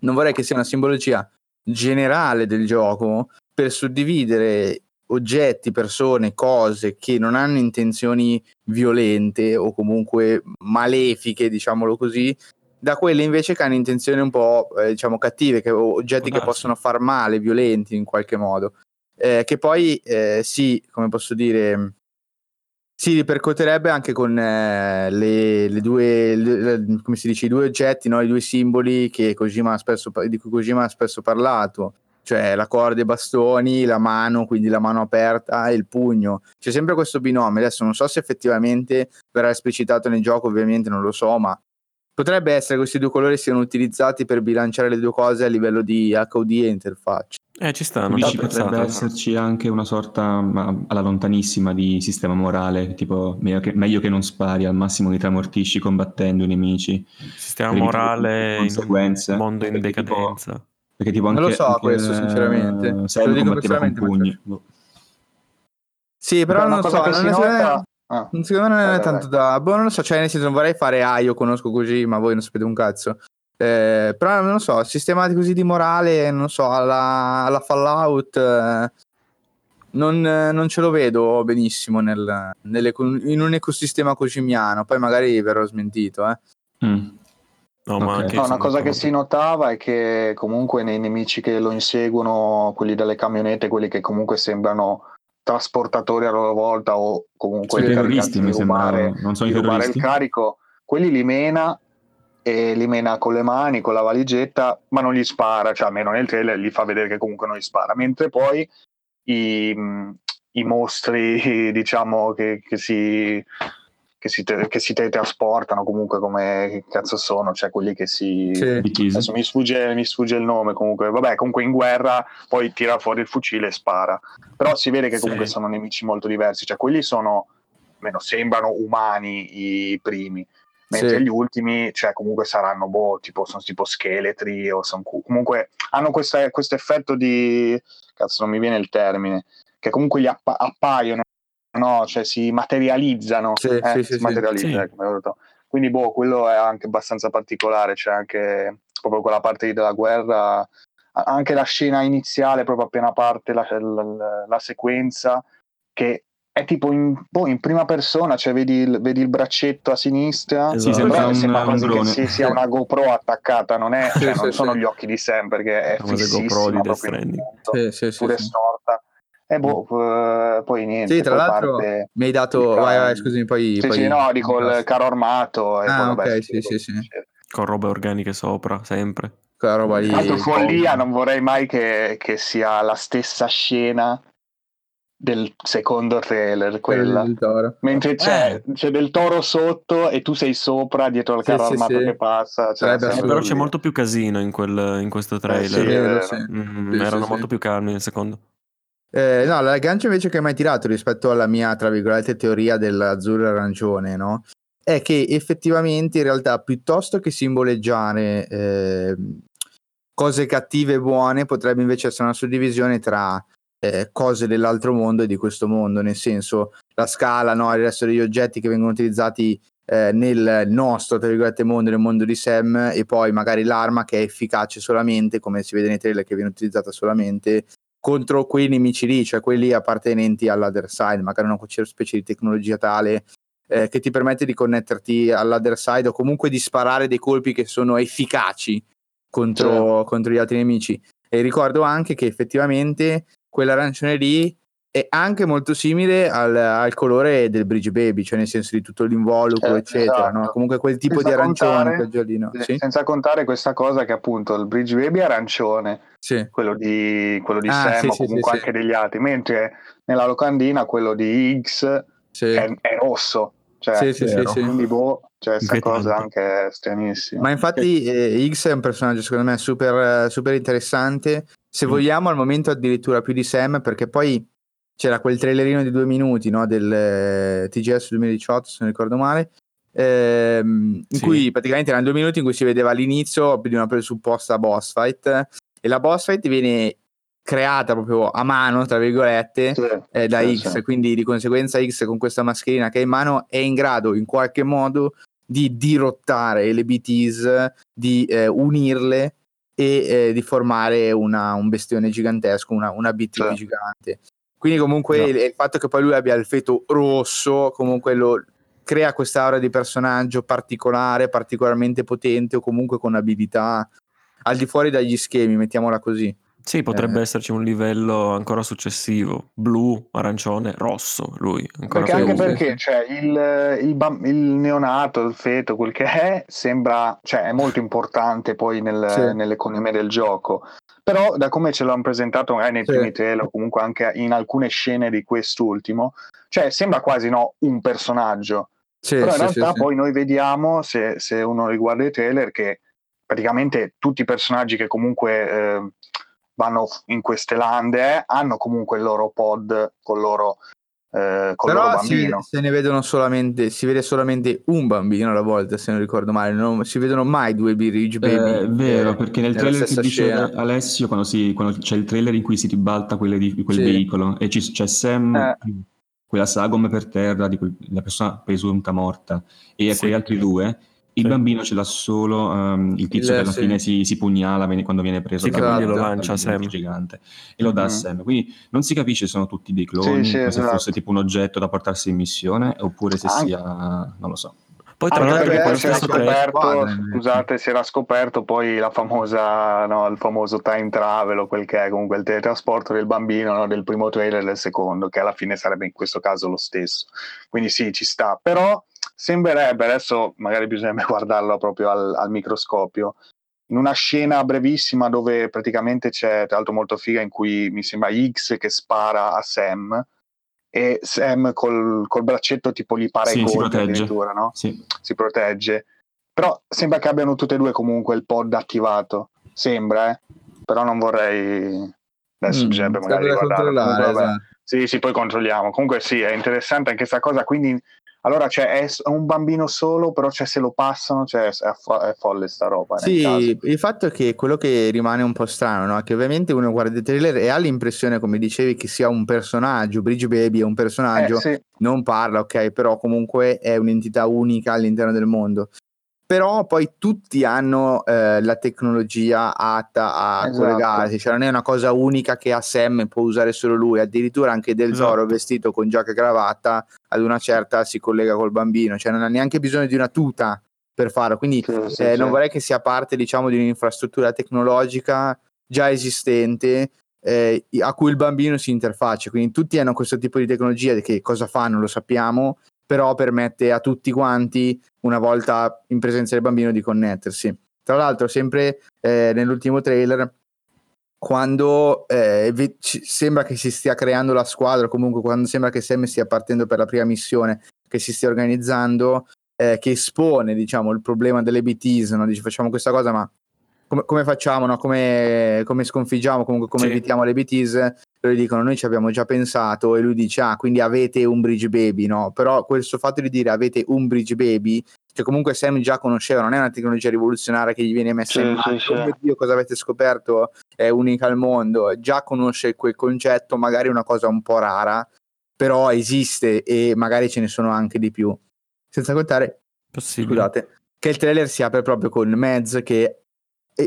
non vorrei che sia una simbologia generale del gioco per suddividere oggetti, persone, cose che non hanno intenzioni violente o comunque malefiche, diciamolo così, da quelle invece che hanno intenzioni un po' eh, diciamo cattive, che, oggetti che possono far male, violenti in qualche modo. Eh, che poi eh, sì, come posso dire, si ripercuoterebbe anche con eh, le, le due, le- come si dice, i due oggetti, no? i due simboli che Kojima spesso, di cui Kojima ha spesso parlato, cioè la corda e i bastoni, la mano, quindi la mano aperta e il pugno. C'è sempre questo binomio, adesso non so se effettivamente verrà esplicitato nel gioco, ovviamente non lo so, ma potrebbe essere che questi due colori siano utilizzati per bilanciare le due cose a livello di HUD e interfaccia. Eh, ci sta, non Dici potrebbe esserci anche una sorta, ma alla lontanissima, di sistema morale, tipo meglio che, meglio che non spari, al massimo li tramortisci combattendo i nemici. Sistema morale, conseguenze. in mondo in tipo- decadenza. Perché tipo Non anche, lo so anche, questo, sinceramente. eh, Te lo dico personalmente, pugni. Boh. Sì, però Una non cosa so, non nota... Ah. Secondo me non è tanto vai. da. Boh, non lo so, cioè nel senso non vorrei fare ah, io conosco così, ma voi non sapete un cazzo. Eh, però non lo so, sistemati così di morale, non so, alla, alla Fallout. eh, non, non ce lo vedo benissimo nel, in un ecosistema cosimiano. Poi magari verrò smentito, eh. Mm. No, ma Ok. anche No, una cosa che si notava è che comunque nei nemici che lo inseguono, quelli delle camionette, quelli che comunque sembrano trasportatori a loro volta o comunque i terroristi mi rubare, non sono di i rubare terroristi? il carico, quelli li mena e li mena con le mani, con la valigetta, ma non gli spara, cioè almeno nel trailer gli fa vedere che comunque non gli spara, mentre poi i, i mostri, diciamo, che, che si che si, te- che si teletrasportano comunque come che cazzo sono, cioè quelli che si Sì. Adesso mi sfugge, mi sfugge il nome comunque. Vabbè, comunque in guerra poi tira fuori il fucile e spara. Però si vede che comunque Sì. sono nemici molto diversi. Cioè, quelli sono, almeno sembrano umani i primi. Mentre Sì. gli ultimi, cioè, comunque saranno boh, tipo, sono tipo scheletri o sono comunque hanno questo effetto di cazzo, non mi viene il termine, che comunque gli appa- appaiono, no? Cioè si materializzano. Sì, eh, sì, si sì, sì. materializza, Sì. mi è venuto. Quindi, boh, quello è anche abbastanza particolare. C'è anche proprio quella parte lì della guerra, anche la scena iniziale, proprio appena parte la, la- la sequenza, che è tipo in, boh, in prima persona, cioè vedi il, vedi il braccetto a sinistra. Esatto. Sembra un- sembra un quasi che sia una GoPro attaccata, non, è, Sì, cioè, sì, non sono sì. gli occhi di Sam perché è Famose fississima GoPro di Death proprio punto, Sì, sì, sì, pure sì. storta. E boh, eh, poi niente. Sì, tra l'altro parte mi hai dato. il Vai, vai, scusami, poi. Sì, poi- sì, no, dico il carro armato. E Ah, poi, vabbè, ok, le sì, sì, sì. Con robe organiche sopra, sempre. Quella roba lì. L'altro, follia, non vorrei mai che, che sia la stessa scena del secondo trailer, quella. del toro. Mentre c'è, Eh. c'è del toro sotto e tu sei sopra dietro al Sì, carro sì, armato sì. che passa. Cioè, Eh, però c'è molto più casino in, quel- in questo Eh, sì, trailer. vero, sì. Mm, Sì, erano sì. molto più calmi nel secondo. Eh, no, l'aggancio invece che hai tirato rispetto alla mia, tra virgolette, teoria dell'azzurro e arancione, no? È che effettivamente in realtà piuttosto che simboleggiare eh, cose cattive e buone, potrebbe invece essere una suddivisione tra eh, cose dell'altro mondo e di questo mondo, nel senso la scala, no? il resto degli oggetti che vengono utilizzati eh, nel nostro, tra virgolette, mondo, nel mondo di Sam, e poi magari l'arma che è efficace solamente, come si vede nei trailer, che viene utilizzata solamente contro quei nemici lì, cioè quelli appartenenti all'other side, magari una specie di tecnologia tale eh, che ti permette di connetterti all'other side o comunque di sparare dei colpi che sono efficaci contro, sì. contro gli altri nemici. E ricordo anche che effettivamente quell'arancione lì è anche molto simile al, al, colore del Bridge Baby, cioè nel senso di tutto l'involucro, eh, eccetera. Esatto. No? Comunque quel tipo senza di arancione, contare, giallino. Sì? Senza contare questa cosa che appunto il Bridge Baby è arancione, sì. quello di, quello di ah, Sam, sì, o comunque anche degli altri, mentre nella locandina quello di X è, è, rosso. Cioè, sì, sì, sì, quindi boh, cioè questa cosa anche stranissima. Ma infatti eh, X è un personaggio secondo me super, super interessante, se mm. vogliamo al momento addirittura più di Sam, perché poi c'era quel trailerino di due minuti no, del eh, TGS 2018, se non ricordo male, ehm, in sì. cui praticamente erano due minuti in cui si vedeva l'inizio di una presupposta boss fight e la boss fight viene creata proprio a mano, tra virgolette, sì, eh, da sì, X, sì. quindi di conseguenza X con questa mascherina che è in mano è in grado in qualche modo di dirottare le BTs, di eh, unirle e eh, di formare una, un bestione gigantesco, una, una BT gigante. Quindi comunque no. il, il, fatto che poi lui abbia il feto rosso comunque lo crea questa aura di personaggio particolare, particolarmente potente o comunque con abilità al di fuori dagli schemi, mettiamola così. Sì, potrebbe eh. esserci un livello ancora successivo, blu, arancione, rosso, lui. Ancora perché anche perché cioè, il, il, il, neonato, il feto, quel che è, sembra, cioè, è molto importante poi nel, sì. nell'economia del gioco. Però da come ce l'hanno presentato magari nei sì. primi trailer o comunque anche in alcune scene di quest'ultimo, cioè sembra quasi no, un personaggio. Sì, Però in realtà poi noi vediamo, se, se, uno riguarda i trailer, che praticamente tutti i personaggi che comunque... Eh, vanno in queste lande hanno comunque il loro pod con loro eh, con Però si, se ne vedono solamente, si vede solamente un bambino alla volta, se non ricordo male, non si vedono mai due Bridge Baby. Eh, è vero, perché nel trailer che dice scena. Alessio, quando, si, quando, c'è il trailer in cui si ribalta quelle di, quel sì. veicolo e ci, c'è Sam, eh. quella sagome per terra, di quel, la persona presunta morta, e sì. quegli altri due il sì. bambino ce l'ha solo um, il tizio il, che alla sì. fine si, si pugnala quando viene preso sì, da lo lancia Sam. gigante e lo dà mm-hmm. a Sam. Quindi non si capisce se sono tutti dei cloni, se esatto. fosse tipo un oggetto da portarsi in missione oppure se ah. sia non lo so. Poi tra l'altro si era scoperto, scusate, si era scoperto poi la famosa, no, il famoso time travel o quel che è, comunque il teletrasporto del bambino no, del primo trailer e del secondo, che alla fine sarebbe in questo caso lo stesso. Quindi sì, ci sta. Però sembrerebbe, adesso magari bisognerebbe guardarlo proprio al, al microscopio, in una scena brevissima dove praticamente c'è, tra l'altro molto figa, in cui mi sembra X che spara a Sam e Sam col, col braccetto tipo gli pare sì, colpi addirittura, no? Sì. Si protegge. Però sembra che abbiano tutte e due comunque il pod attivato. Sembra, eh? Però non vorrei... Adesso mm, bisognerebbe magari guardare. Esatto. Sì, sì, poi controlliamo. Comunque sì, è interessante anche questa cosa, quindi allora cioè, è un bambino solo, però cioè, se lo passano cioè, è, fo- è, folle sta roba. Sì, il fatto è che quello che rimane un po' strano, no? che ovviamente uno guarda il trailer e ha l'impressione, come dicevi, che sia un personaggio, Bridge Baby è un personaggio, eh, sì. non parla, ok, però comunque è un'entità unica all'interno del mondo però poi tutti hanno eh, la tecnologia atta a esatto. collegarsi, cioè non è una cosa unica che a Sam può usare solo lui, addirittura anche Del Zoro esatto. vestito con giacca e cravatta ad una certa si collega col bambino, cioè non ha neanche bisogno di una tuta per farlo, quindi sì, sì, eh, non vorrei che sia parte diciamo di un'infrastruttura tecnologica già esistente eh, a cui il bambino si interfaccia, quindi tutti hanno questo tipo di tecnologia che cosa fanno lo sappiamo però permette a tutti quanti, una volta in presenza del bambino, di connettersi. Tra l'altro, sempre eh, nell'ultimo trailer, quando eh, sembra che si stia creando la squadra, comunque quando sembra che Sam stia partendo per la prima missione, che si stia organizzando, eh, che espone diciamo, il problema delle BTs, no? dice facciamo questa cosa, ma come, come facciamo, no? come, come, sconfiggiamo, comunque come sì. evitiamo le BTs, loro dicono noi ci abbiamo già pensato e lui dice ah quindi avete un bridge baby, no? Però questo fatto di dire avete un bridge baby, che comunque Sam già conosceva, non è una tecnologia rivoluzionaria che gli viene messa sì, in mano, sì, oh Dio cosa avete scoperto è unica al mondo, già conosce quel concetto, magari una cosa un po' rara, però esiste e magari ce ne sono anche di più. Senza contare Possibile. scusate, che il trailer si apre proprio con Mez che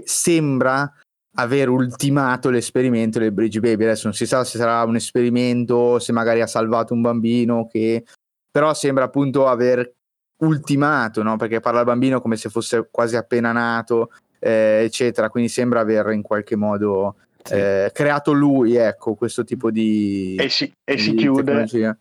sembra aver ultimato l'esperimento del Bridge Baby. Adesso non si sa se sarà un esperimento, se magari ha salvato un bambino, che... però sembra appunto aver ultimato, no? perché parla al bambino come se fosse quasi appena nato, eh, eccetera. Quindi sembra aver in qualche modo Sì. eh, creato lui, ecco, questo tipo di... E si, e si chiude, tecnologia.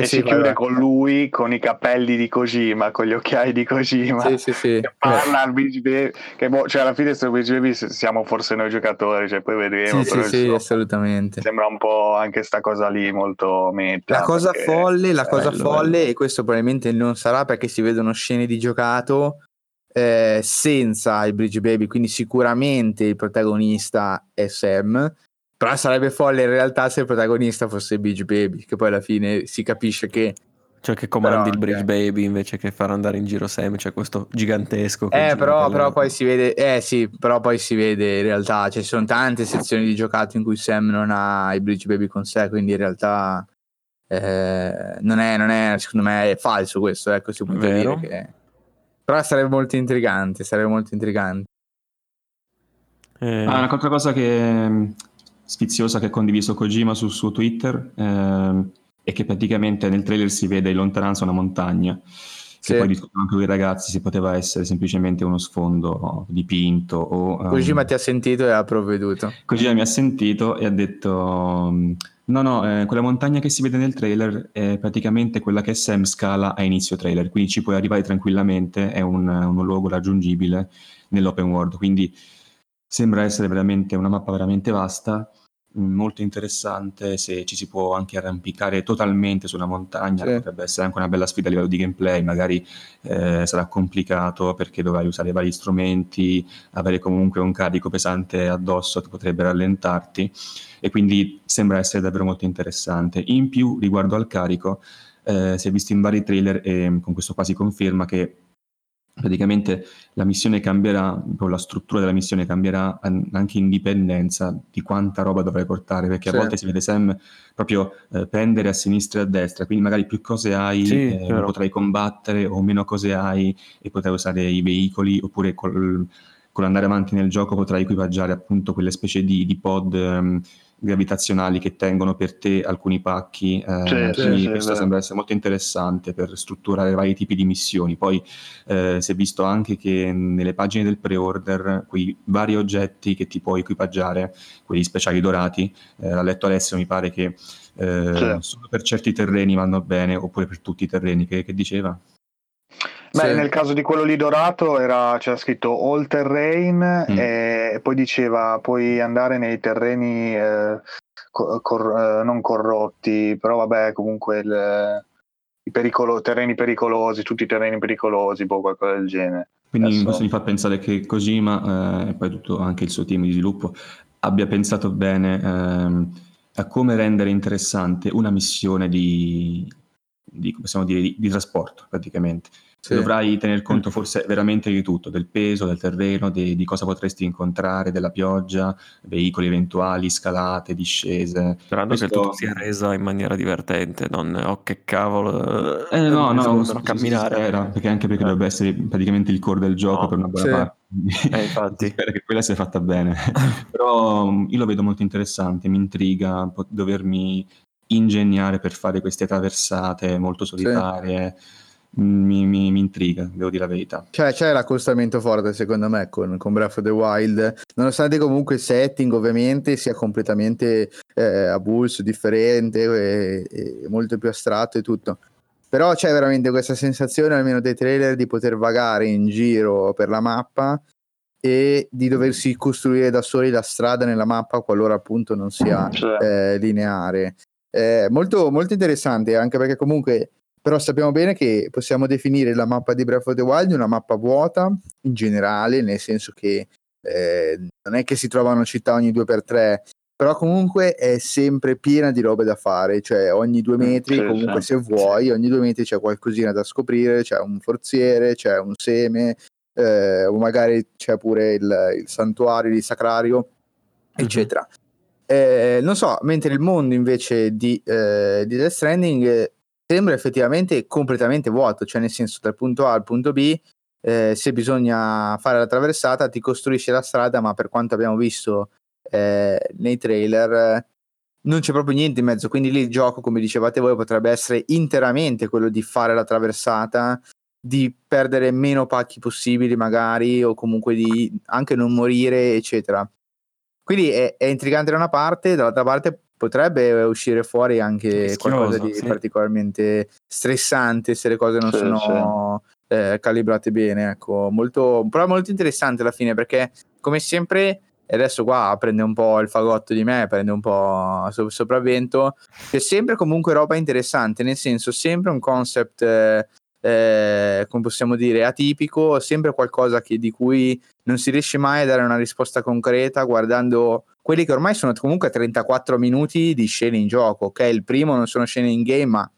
E Sì, si vai, chiude vai. con lui con i capelli di Kojima, con gli occhiali di Kojima. Sì, sì, sì. Che parla al Beach Baby, che boh, cioè alla fine Beach Baby siamo forse noi giocatori, cioè poi vedremo. Sì, sì, sì, assolutamente. Sembra un po' anche sta cosa lì molto meta. La cosa folle, la cosa bello, folle, e questo probabilmente non sarà perché si vedono scene di giocato eh, senza il Bridge Baby, quindi sicuramente il protagonista è Sam. Però sarebbe folle in realtà se il protagonista fosse il Bridge Baby, che poi alla fine si capisce che Cioè che comandi Però, il Bridge ok. Baby invece che far andare in giro Sam, c'è questo gigantesco. che Eh, però, per però poi si vede, eh sì, però poi si vede in realtà, cioè, ci sono tante sezioni di giocato in cui Sam non ha i Bridge Baby con sé, quindi in realtà eh, non, è, non è, secondo me è falso questo, ecco, si può Vero. dire che... Però sarebbe molto intrigante, sarebbe molto intrigante. Eh, Ah, una altra cosa che sfiziosa che ha condiviso Kojima sul suo Twitter ehm, è che praticamente nel trailer si vede in lontananza una montagna. Che Sì. poi discutono anche con i ragazzi se poteva essere semplicemente uno sfondo dipinto o ehm, Kojima ti ha sentito e ha provveduto. Kojima mi ha sentito e ha detto: mm, No, no, eh, quella montagna che si vede nel trailer è praticamente quella che Sam scala a inizio trailer, quindi ci puoi arrivare tranquillamente, è un, uno luogo raggiungibile nell'open world. Quindi sembra essere veramente una mappa veramente vasta, mm, molto interessante. Se ci si può anche arrampicare totalmente sulla montagna, Sì. potrebbe essere anche una bella sfida a livello di gameplay. Magari eh, sarà complicato perché dovrai usare vari strumenti, avere comunque un carico pesante addosso che potrebbe rallentarti e quindi sembra essere davvero molto interessante. In più, riguardo al carico, eh, si è visto in vari trailer e con questo qua si conferma che praticamente la missione cambierà, la struttura della missione cambierà an- anche in dipendenza di quanta roba dovrai portare, perché Sì. a volte si vede Sam proprio eh, pendere a sinistra e a destra, quindi magari più cose hai Sì, eh, potrai combattere o meno cose hai e potrai usare i veicoli oppure col, con l'andare avanti nel gioco potrai equipaggiare appunto quelle specie di, di pod ehm, gravitazionali che tengono per te alcuni pacchi. eh, sì, quindi sì, questo vero. sembra essere molto interessante per strutturare vari tipi di missioni. Poi eh, si è visto anche che nelle pagine del pre-order quei vari oggetti che ti puoi equipaggiare, quelli speciali dorati, eh, l'ha letto Alessio, mi pare che eh, solo per certi terreni vanno bene oppure per tutti i terreni. Che, che diceva? Beh, Sì. nel caso di quello lì dorato era, c'era scritto all terrain Mm. e poi diceva puoi andare nei terreni eh, co- cor- eh, non corrotti, però vabbè comunque il- i pericolo- terreni pericolosi, tutti i terreni pericolosi, boh, qualcosa del genere. Quindi Adesso- questo mi fa pensare che Kojima eh, e poi tutto anche il suo team di sviluppo abbia pensato bene ehm, a come rendere interessante una missione di, di, dire, di, di trasporto praticamente. Sì. Dovrai tener conto forse veramente di tutto, del peso, del terreno, di, di cosa potresti incontrare, della pioggia, veicoli eventuali, scalate, discese. Sperando che Questo- tutto sia resa in maniera divertente, non oh che cavolo. Eh, no, no, devono si- si camminare. spera, perché anche perché Eh. dovrebbe essere praticamente il core del gioco No, per una buona sì. parte. Eh, infatti. si spera che quella sia fatta bene. Però mh, io lo vedo molto interessante, mi intriga dovermi ingegnare per fare queste traversate molto solitarie. Mi, mi- mi intriga, devo dire la verità. Cioè, c'è l'accostamento forte secondo me con, con Breath of the Wild, nonostante comunque il setting ovviamente sia completamente eh, avulso, differente e, e molto più astratto e tutto. Però c'è veramente questa sensazione, almeno dei trailer, di poter vagare in giro per la mappa e di doversi costruire da soli la strada nella mappa qualora appunto non sia eh, lineare. Eh, molto, molto interessante, anche perché comunque però sappiamo bene che possiamo definire la mappa di Breath of the Wild una mappa vuota in generale, nel senso che eh, non è che si trovano città ogni due per tre, però comunque è sempre piena di robe da fare, cioè ogni due metri, sì, comunque se vuoi, ogni due metri c'è qualcosina da scoprire, c'è un forziere, c'è un seme, eh, o magari c'è pure il, il santuario, il sacrario, eccetera. Eh, non so, mentre il mondo invece di, eh, di Death Stranding eh, sembra effettivamente completamente vuoto, cioè nel senso dal punto A al punto B, eh, se bisogna fare la traversata ti costruisci la strada, ma per quanto abbiamo visto eh, nei trailer non c'è proprio niente in mezzo, quindi lì il gioco, come dicevate voi, potrebbe essere interamente quello di fare la traversata, di perdere meno pacchi possibili magari, o comunque di anche non morire, eccetera. Quindi è, è intrigante da una parte, dall'altra parte potrebbe uscire fuori anche Rischioso, qualcosa di sì. particolarmente stressante se le cose non sì, sono sì. Eh, calibrate bene. Ecco, molto, però molto interessante alla fine perché, come sempre, e adesso qua prende un po' il fagotto di me, prende un po' il sopravvento. C'è sempre comunque roba interessante, nel senso, sempre un concept, eh, eh, come possiamo dire, atipico, sempre qualcosa che, di cui non si riesce mai a dare una risposta concreta guardando quelli che ormai sono comunque 34 minuti di scene in gioco. Ok, il primo non sono scene in game, ma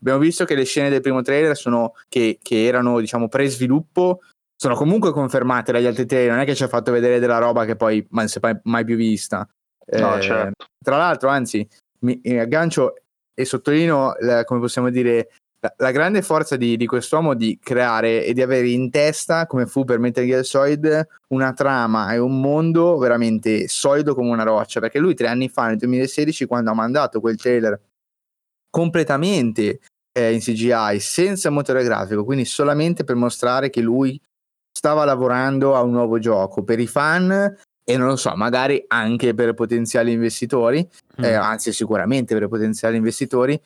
abbiamo visto che le scene del primo trailer sono che, che erano, diciamo, pre-sviluppo sono comunque confermate dagli altri trailer, non è che ci ha fatto vedere della roba che poi non si è mai più vista. No, eh, certo. Tra l'altro, anzi, mi, mi aggancio e sottolineo, la, come possiamo dire, la, la grande forza di, di, quest'uomo di creare e di avere in testa, come fu per Metal Gear Solid, una trama e un mondo veramente solido come una roccia, perché lui tre anni fa, nel 2016, quando ha mandato quel trailer completamente eh, in CGI, senza motore grafico, quindi solamente per mostrare che lui stava lavorando a un nuovo gioco per i fan e non lo so, magari anche per potenziali investitori, mm. eh, anzi sicuramente per potenziali investitori,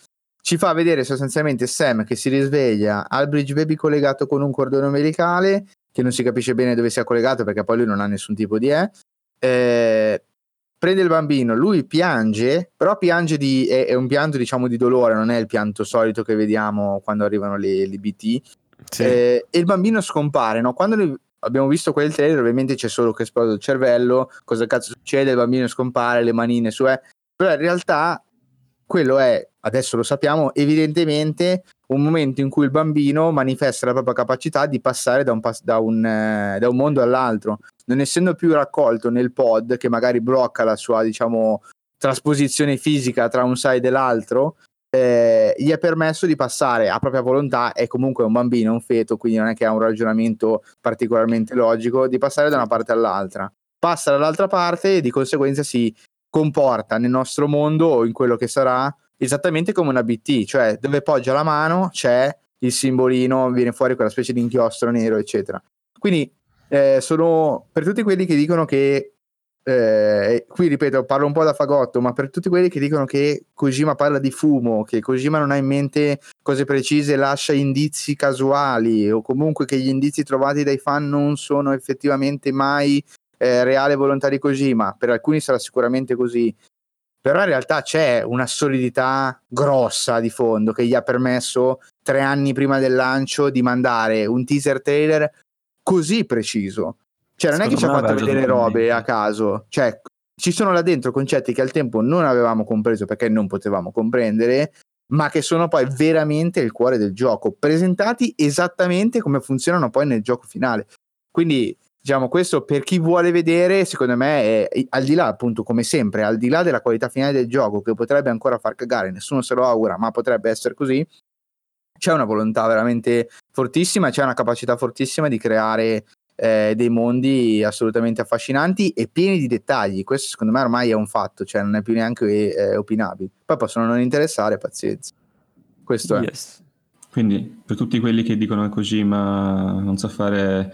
ci fa vedere sostanzialmente Sam che si risveglia al Bridge Baby collegato con un cordone umbilicale, che non si capisce bene dove sia collegato perché poi lui non ha nessun tipo di E. Eh, prende il bambino, lui piange, però piange di, è, è, un pianto diciamo di dolore, non è il pianto solito che vediamo quando arrivano le, le BT, sì. Eh, e il bambino scompare, no? Quando abbiamo visto quel trailer, ovviamente c'è solo che esplode il cervello, cosa cazzo succede, il bambino scompare, le manine su, eh. però in realtà quello è, adesso lo sappiamo, evidentemente un momento in cui il bambino manifesta la propria capacità di passare da un, da un, eh, da un mondo all'altro, non essendo più raccolto nel pod che magari blocca la sua, diciamo, trasposizione fisica tra un side e l'altro, eh, gli è permesso di passare a propria volontà, è comunque un bambino, un feto, quindi non è che ha un ragionamento particolarmente logico, di passare da una parte all'altra. Passa dall'altra parte e di conseguenza si comporta nel nostro mondo o in quello che sarà esattamente come una BT, cioè dove poggia la mano c'è il simbolino, viene fuori quella specie di inchiostro nero, eccetera. Quindi eh, sono per tutti quelli che dicono che eh, qui ripeto, parlo un po' da fagotto, ma per tutti quelli che dicono che Kojima parla di fumo, che Kojima non ha in mente cose precise, lascia indizi casuali o comunque che gli indizi trovati dai fan non sono effettivamente mai eh, reale volontà di Kojima, per alcuni sarà sicuramente così, però in realtà c'è una solidità grossa di fondo che gli ha permesso tre anni prima del lancio di mandare un teaser trailer così preciso. Cioè, non Secondo è che ci ha fatto vedere robe a caso, cioè, ci sono là dentro concetti che al tempo non avevamo compreso perché non potevamo comprendere, ma che sono poi veramente il cuore del gioco, presentati esattamente come funzionano poi nel gioco finale. Quindi, diciamo, questo per chi vuole vedere, secondo me, è, al di là, appunto, come sempre, al di là della qualità finale del gioco, che potrebbe ancora far cagare, nessuno se lo augura, ma potrebbe essere così, c'è una volontà veramente fortissima, c'è una capacità fortissima di creare eh, dei mondi assolutamente affascinanti e pieni di dettagli. Questo secondo me ormai è un fatto, cioè non è più neanche eh, opinabile. Poi possono non interessare, pazienza. Questo yes. è. Quindi per tutti quelli che dicono che Kojima non sa fare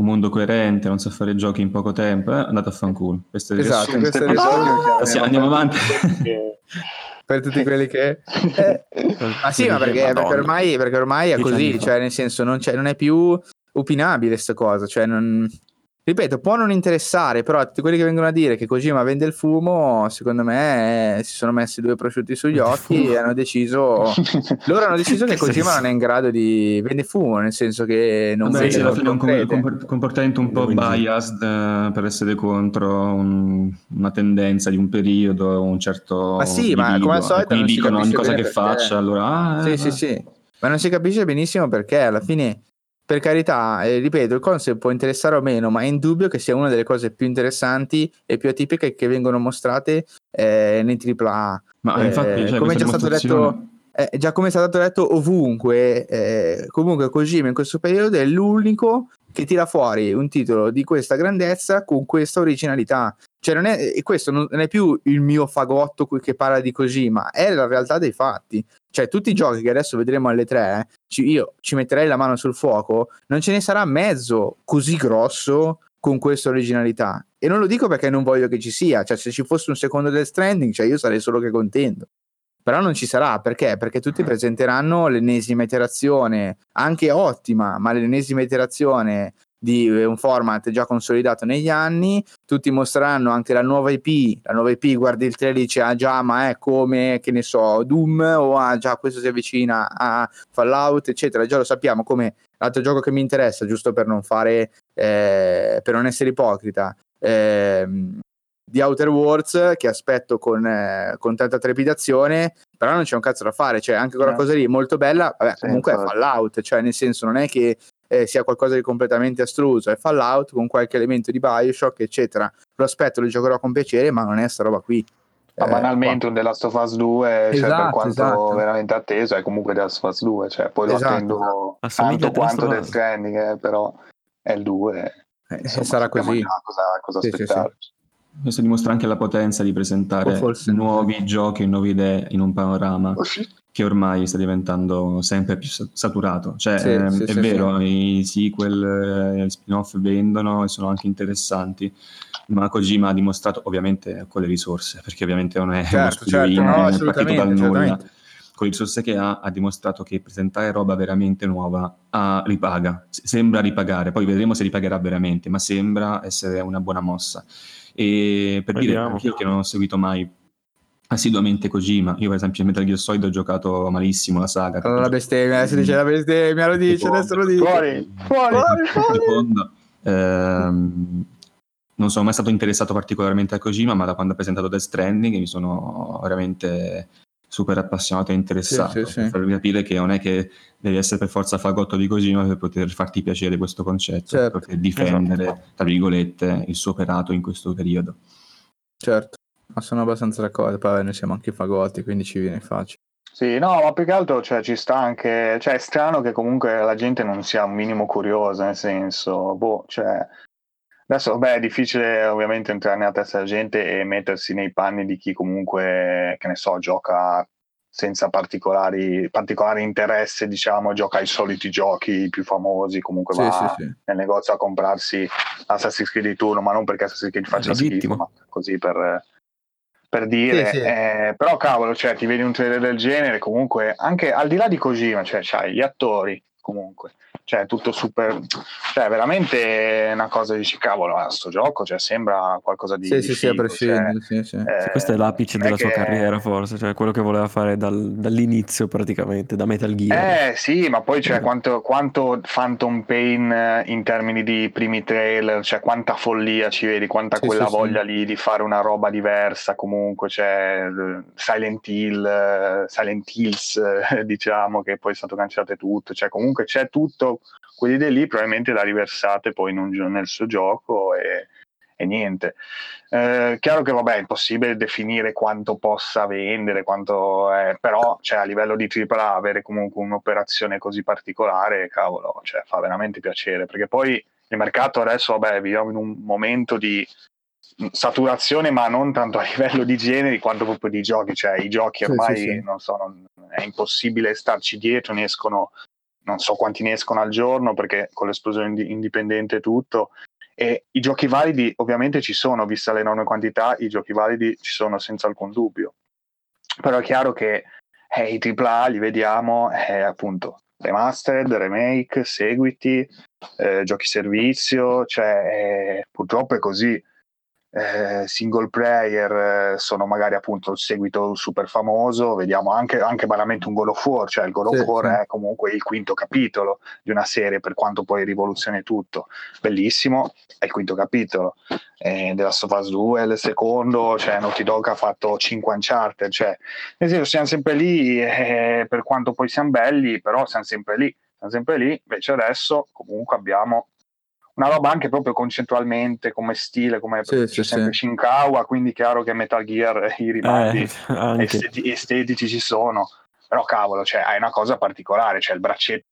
un mondo coerente, non sa fare giochi in poco tempo, eh, andate a fanculo. Questo è il esatto, questo è il ah, sì, andiamo avanti. per tutti quelli che... Eh. Ma sì, ma perché, perché, ormai, perché ormai è così, cioè nel senso non, non è più opinabile questa cosa, cioè non... Ripeto, può non interessare, però tutti quelli che vengono a dire che Kojima vende il fumo, secondo me eh, si sono messi due prosciutti sugli occhi e hanno deciso loro hanno deciso che Kojima non è in grado di vendere fumo, nel senso che non Vabbè, vede alla un com- comportamento un po' Quindi... biased uh, per essere contro un, una tendenza di un periodo, un certo Ma sì, ma come al solito quindi dicono ogni cosa che faccia, allora ah, Sì, eh, sì, sì. Ma non si capisce benissimo perché alla fine per carità, eh, ripeto, il concept può interessare o meno, ma è indubbio che sia una delle cose più interessanti e più atipiche che vengono mostrate eh, nei AAA. Ma eh, infatti, cioè, come è già stato detto eh, già come è stato detto ovunque, eh, comunque Kojima in questo periodo è l'unico che tira fuori un titolo di questa grandezza con questa originalità. Cioè, non è, e questo non è più il mio fagotto che parla di Kojima, è la realtà dei fatti. Cioè, tutti i giochi che adesso vedremo alle tre, ci, io ci metterei la mano sul fuoco, non ce ne sarà mezzo così grosso con questa originalità. E non lo dico perché non voglio che ci sia, cioè se ci fosse un secondo Death Stranding, cioè io sarei solo che contento. Però non ci sarà, perché? Perché tutti presenteranno l'ennesima iterazione, anche ottima, ma l'ennesima iterazione di eh, un format già consolidato negli anni, tutti mostreranno anche la nuova IP, la nuova IP guardi il trailer e dice ah già ma è come che ne so Doom o ah già questo si avvicina a Fallout eccetera, già lo sappiamo come l'altro gioco che mi interessa giusto per non fare eh, per non essere ipocrita eh, di Outer Worlds che aspetto con, eh, con, tanta trepidazione, però non c'è un cazzo da fare, cioè anche quella no. cosa lì molto bella, vabbè, sì, comunque infatti. è Fallout, cioè nel senso non è che eh, sia qualcosa di completamente astruso, è Fallout con qualche elemento di Bioshock, eccetera. Lo aspetto, lo giocherò con piacere, ma non è sta roba qui. Ma eh, banalmente un The Last of Us 2, esatto, cioè, per esatto, quanto esatto. veramente atteso, è comunque The Last of Us 2, cioè, poi lo esatto. attendo tanto quanto Death Stranding, eh, però è il 2. Eh, insomma, sarà così. Cosa, cosa sì. Sì, sì. Questo dimostra anche la potenza di presentare nuovi giochi, nuove idee in un panorama oh. Che ormai sta diventando sempre più saturato. Cioè, sì, ehm, sì, è vero, i sequel, eh, gli spin-off vendono e sono anche interessanti, ma Kojima ha dimostrato, ovviamente con le risorse, perché ovviamente non è certo, uno studio certo, no, partito dal nulla. Con le risorse che ha, ha dimostrato che presentare roba veramente nuova ah, ripaga, sembra ripagare, poi vedremo se ripagherà veramente, ma sembra essere una buona mossa. E per Vediamo. dire, io che non ho seguito mai assiduamente Kojima, io per esempio in Metal Gear Solid ho giocato malissimo la saga. Allora la bestemmia, si dice la bestemmia, lo dice, adesso lo dice. Fuori, fuori, fuori. fuori. Ehm, non sono mai stato interessato particolarmente a Kojima, ma da quando ha presentato Death Stranding mi sono veramente super appassionato e interessato. Sì, sì, per farvi capire che non è che devi essere per forza fagotto di Cosimo per poter farti piacere questo concetto, certo. per difendere, esatto. tra virgolette, il suo operato in questo periodo. Certo, ma sono abbastanza d'accordo, poi noi siamo anche fagotti, quindi ci viene facile. Sì, no, ma più che altro cioè, ci sta anche, cioè è strano che comunque la gente non sia un minimo curiosa, nel senso, boh, cioè, Adesso, beh, è difficile ovviamente entrare nella testa della gente e mettersi nei panni di chi comunque, che ne so, gioca senza particolari, particolari interesse, diciamo, gioca ai soliti giochi più famosi, comunque sì, va sì, sì. nel negozio a comprarsi Assassin's Creed di turno, ma non perché Assassin's Creed faccia schifo, ma così per, per dire. Eh, però cavolo, cioè, ti vedi un trailer del genere, comunque, anche al di là di Kojima, cioè, c'hai gli attori, comunque, cioè tutto super, cioè veramente una cosa dici cavolo, a sto gioco, cioè sembra qualcosa di... Sì, sì, sì, a prescindere, cioè, sì, sì. Eh, questo è l'apice della sua carriera forse, cioè quello che voleva fare dal, dall'inizio praticamente, da Metal Gear. Eh sì, ma poi cioè, quanto, quanto Phantom Pain eh, in termini di primi trailer, cioè quanta follia ci vedi, quanta sì, quella voglia lì di fare una roba diversa comunque, cioè Silent Hill, Silent Hills diciamo che poi è stato cancellato tutto, cioè comunque c'è tutto quelle idee lì probabilmente la riversate poi un, nel suo gioco e, e niente. Eh, chiaro che vabbè è impossibile definire quanto possa vendere, quanto è, però cioè, a livello di AAA avere comunque un'operazione così particolare, cavolo, cioè, fa veramente piacere, perché poi il mercato adesso, vabbè, viviamo in un momento di saturazione, ma non tanto a livello di generi quanto proprio di giochi, cioè i giochi ormai sì, sì, sì. non so, non, è impossibile starci dietro, ne escono non so quanti ne escono al giorno perché con l'esplosione indipendente e tutto. E i giochi validi ovviamente ci sono, vista l'enorme quantità, i giochi validi ci sono senza alcun dubbio. Però è chiaro che eh, i AAA li vediamo eh, appunto remastered, remake, seguiti, eh, giochi servizio, cioè eh, purtroppo è così eh, single player eh, sono magari appunto il seguito super famoso, vediamo anche, anche banalmente un God of War, cioè il God of War sì. è comunque il quinto capitolo di una serie per quanto poi rivoluzioni tutto, bellissimo, è il quinto capitolo, eh, della Last of Us 2 il secondo, cioè Naughty Dog ha fatto 5 Uncharted, cioè nel senso siamo sempre lì, eh, per quanto poi siamo belli, però siamo sempre lì, siamo sempre lì, invece adesso comunque abbiamo una roba anche proprio concettualmente come stile, come sì, c'è sì, sempre sì. Shinkawa, quindi chiaro che Metal Gear i rimandi eh, esteti- estetici ci sono, però cavolo, cioè, hai una cosa particolare, cioè il braccetto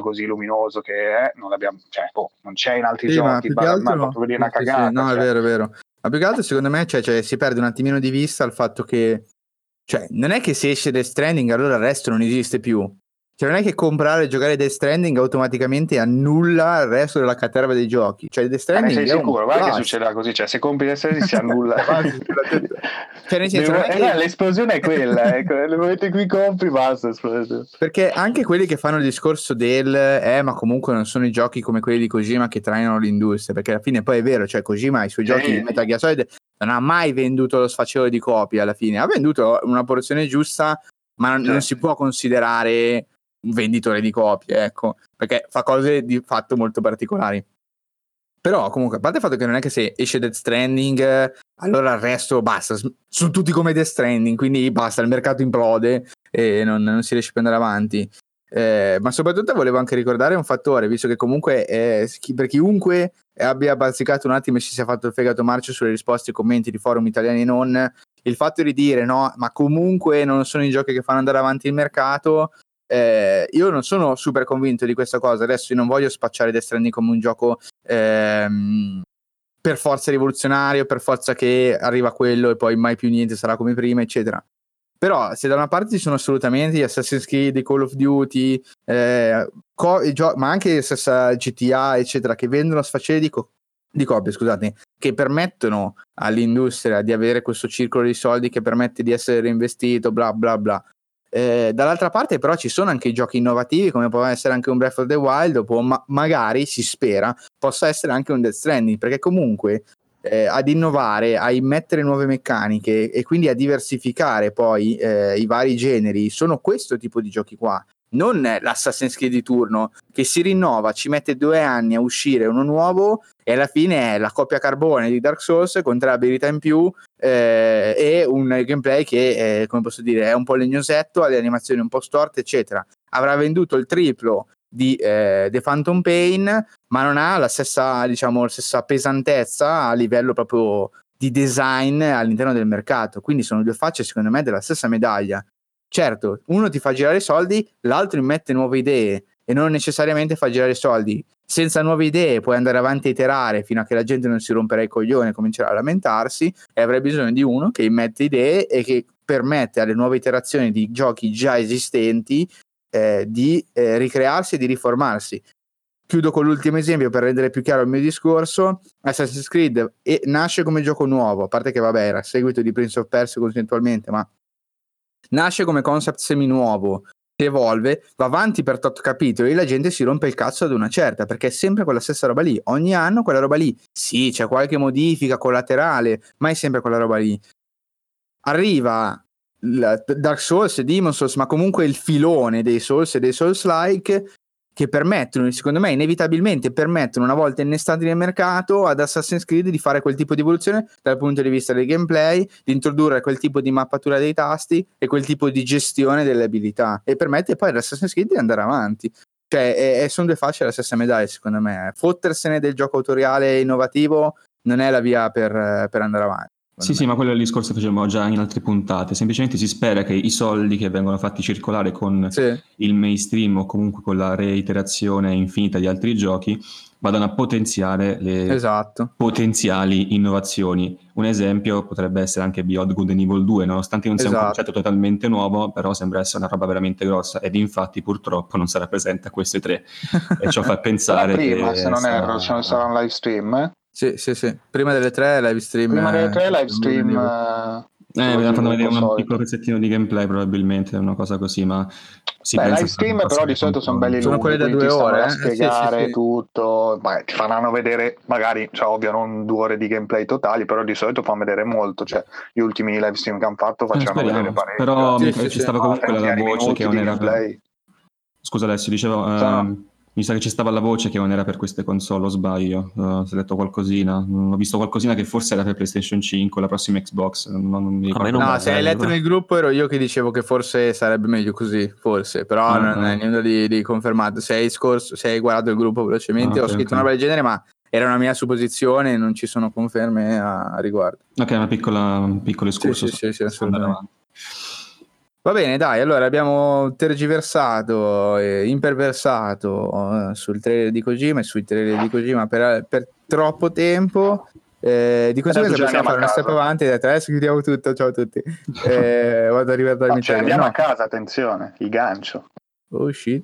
così luminoso che è, non, l'abbiamo, cioè, oh, non c'è in altri Sì, ma giochi, più che ma, altro- ma proprio lì una sì, sì, cagata. no, è cioè. vero, è vero. Ma più che altro, secondo me, cioè, cioè, si perde un attimino di vista il fatto che, cioè, non è che se esce Death Stranding allora il resto non esiste più. Cioè, non è che comprare e giocare Death Stranding automaticamente annulla il resto della caterva dei giochi. Cioè, Death Ma ne Stranding sei è un sicuro? Guarda che succederà così, cioè se compri le serie si annulla. Cioè, nel senso, è Eh, che- l'esplosione è quella, ecco, nel momento in cui compri basta esplosione. Perché anche quelli che fanno il discorso del eh, ma comunque non sono i giochi come quelli di Kojima che trainano l'industria, perché alla fine poi è vero, cioè Kojima i suoi Sì. giochi di Metal Gear Solid non ha mai venduto lo sfacelo di copie alla fine, ha venduto una porzione giusta, ma non, Sì. non si può considerare un venditore di copie, ecco, perché fa cose di fatto molto particolari. Però comunque, a parte il fatto che non è che se esce Death Stranding, allora il resto basta, sono tutti come Death Stranding, quindi basta, il mercato implode e non, non si riesce più ad andare avanti. Eh, ma soprattutto volevo anche ricordare un fattore, visto che comunque eh, per chiunque abbia bazzicato un attimo e si sia fatto il fegato marcio sulle risposte ai commenti di forum italiani e non, il fatto di dire no, ma comunque non sono i giochi che fanno andare avanti il mercato, eh, io non sono super convinto di questa cosa. Adesso io non voglio spacciare Death Stranding come un gioco ehm, per forza rivoluzionario, per forza che arriva quello e poi mai più niente sarà come prima, eccetera. Però se da una parte ci sono assolutamente gli Assassin's Creed, i Call of Duty, eh, co- gio- ma anche stessa GTA, eccetera, che vendono sfaceli di, co- di copie, scusate, che permettono all'industria di avere questo circolo di soldi che permette di essere reinvestito, bla bla bla. Eh, dall'altra parte, però, ci sono anche giochi innovativi, come può essere anche un Breath of the Wild, o ma- magari si spera possa essere anche un Death Stranding, perché comunque eh, ad innovare, a immettere nuove meccaniche e quindi a diversificare poi eh, i vari generi, sono questo tipo di giochi qua. Non l'Assassin's Creed di turno che si rinnova, ci mette due anni a uscire uno nuovo e alla fine è la copia carbone di Dark Souls con tre abilità in più eh, e un gameplay che, eh, come posso dire, è un po' legnosetto, ha le animazioni un po' storte, eccetera. Avrà venduto il triplo di eh, The Phantom Pain, ma non ha la stessa, diciamo, la stessa pesantezza a livello proprio di design all'interno del mercato. Quindi sono due facce, secondo me, della stessa medaglia. Certo, uno ti fa girare soldi, l'altro immette nuove idee e non necessariamente fa girare soldi. Senza nuove idee puoi andare avanti a iterare fino a che la gente non si romperà i coglioni e comincerà a lamentarsi e avrai bisogno di uno che immette idee e che permette alle nuove iterazioni di giochi già esistenti eh, di eh, ricrearsi e di riformarsi. Chiudo con l'ultimo esempio per rendere più chiaro il mio discorso. Assassin's Creed e- nasce come gioco nuovo, a parte che vabbè era seguito di Prince of Persia concettualmente, ma nasce come concept semi-nuovo, evolve, va avanti per tot capitoli e la gente si rompe il cazzo ad una certa, perché è sempre quella stessa roba lì. Ogni anno quella roba lì. Sì, c'è qualche modifica collaterale, ma è sempre quella roba lì. Arriva Dark Souls e Demon Souls, ma comunque il filone dei Souls e dei Souls-like che permettono, secondo me, inevitabilmente permettono, una volta innestati nel mercato, ad Assassin's Creed di fare quel tipo di evoluzione dal punto di vista del gameplay, di introdurre quel tipo di mappatura dei tasti e quel tipo di gestione delle abilità e permette poi ad Assassin's Creed di andare avanti. Cioè, sono due facce della stessa medaglia, secondo me. Fottersene del gioco autoriale innovativo non è la via per, per andare avanti. Sì, sì, ma quello è il discorso che facevamo già in altre puntate. Semplicemente si spera che i soldi che vengono fatti circolare con Sì, il mainstream o comunque con la reiterazione infinita di altri giochi vadano a potenziare le esatto. potenziali innovazioni. Un esempio potrebbe essere anche Beyond Good and Evil 2, nonostante non sia un Esatto. concetto totalmente nuovo, però sembra essere una roba veramente grossa ed infatti purtroppo non sarà presente a queste tre e ciò fa pensare prima, che se non sarà- erro, se non sarà un live stream. eh? Sì, sì, sì. Prima delle tre live stream. Prima delle tre eh, live stream. eh, Eh, hanno fatto vedere un solito. piccolo pezzettino di gameplay probabilmente, una cosa così, ma si Beh, pensa live stream però di solito sono belli Sono lunghi, quelli da quindi due ore, a eh? Sì, sì, spiegare sì. tutto, Beh, ti faranno vedere magari, cioè ovvio non due ore di gameplay totali, però di solito fanno vedere molto, cioè gli ultimi live stream che hanno fatto Eh, facevano speriamo. vedere parecchio. Però Sì, mi- sì, ci sì. stava Ah, comunque la voce che non di era gameplay. Scusa Alessio, dicevo, ehm, mi sa che ci stava la voce che non era per queste console, o sbaglio, uh, si è detto qualcosina, ho visto qualcosina che forse era per PlayStation 5, la prossima Xbox, non, non mi ricordo. No, se hai letto nel gruppo ero io che dicevo che forse sarebbe meglio così, forse, però Ah, non è nulla di, di confermato. Se hai, scorso, se hai guardato il gruppo velocemente, Ah, ho ok, scritto ok. una roba del genere, ma era una mia supposizione, non ci sono conferme a, a riguardo. Ok, una piccola, un piccolo escurso. sì, sì, sì, assolutamente. Va bene, dai, allora abbiamo tergiversato, e imperversato eh, sul trailer di Kojima e sui trailer di Kojima per, per troppo tempo. Eh, di conseguenza possiamo fare una step avanti e adesso chiudiamo tutto, ciao a tutti. Eh, vado a rivedere no, cioè, andiamo no. a casa, attenzione, il gancio. Oh shit.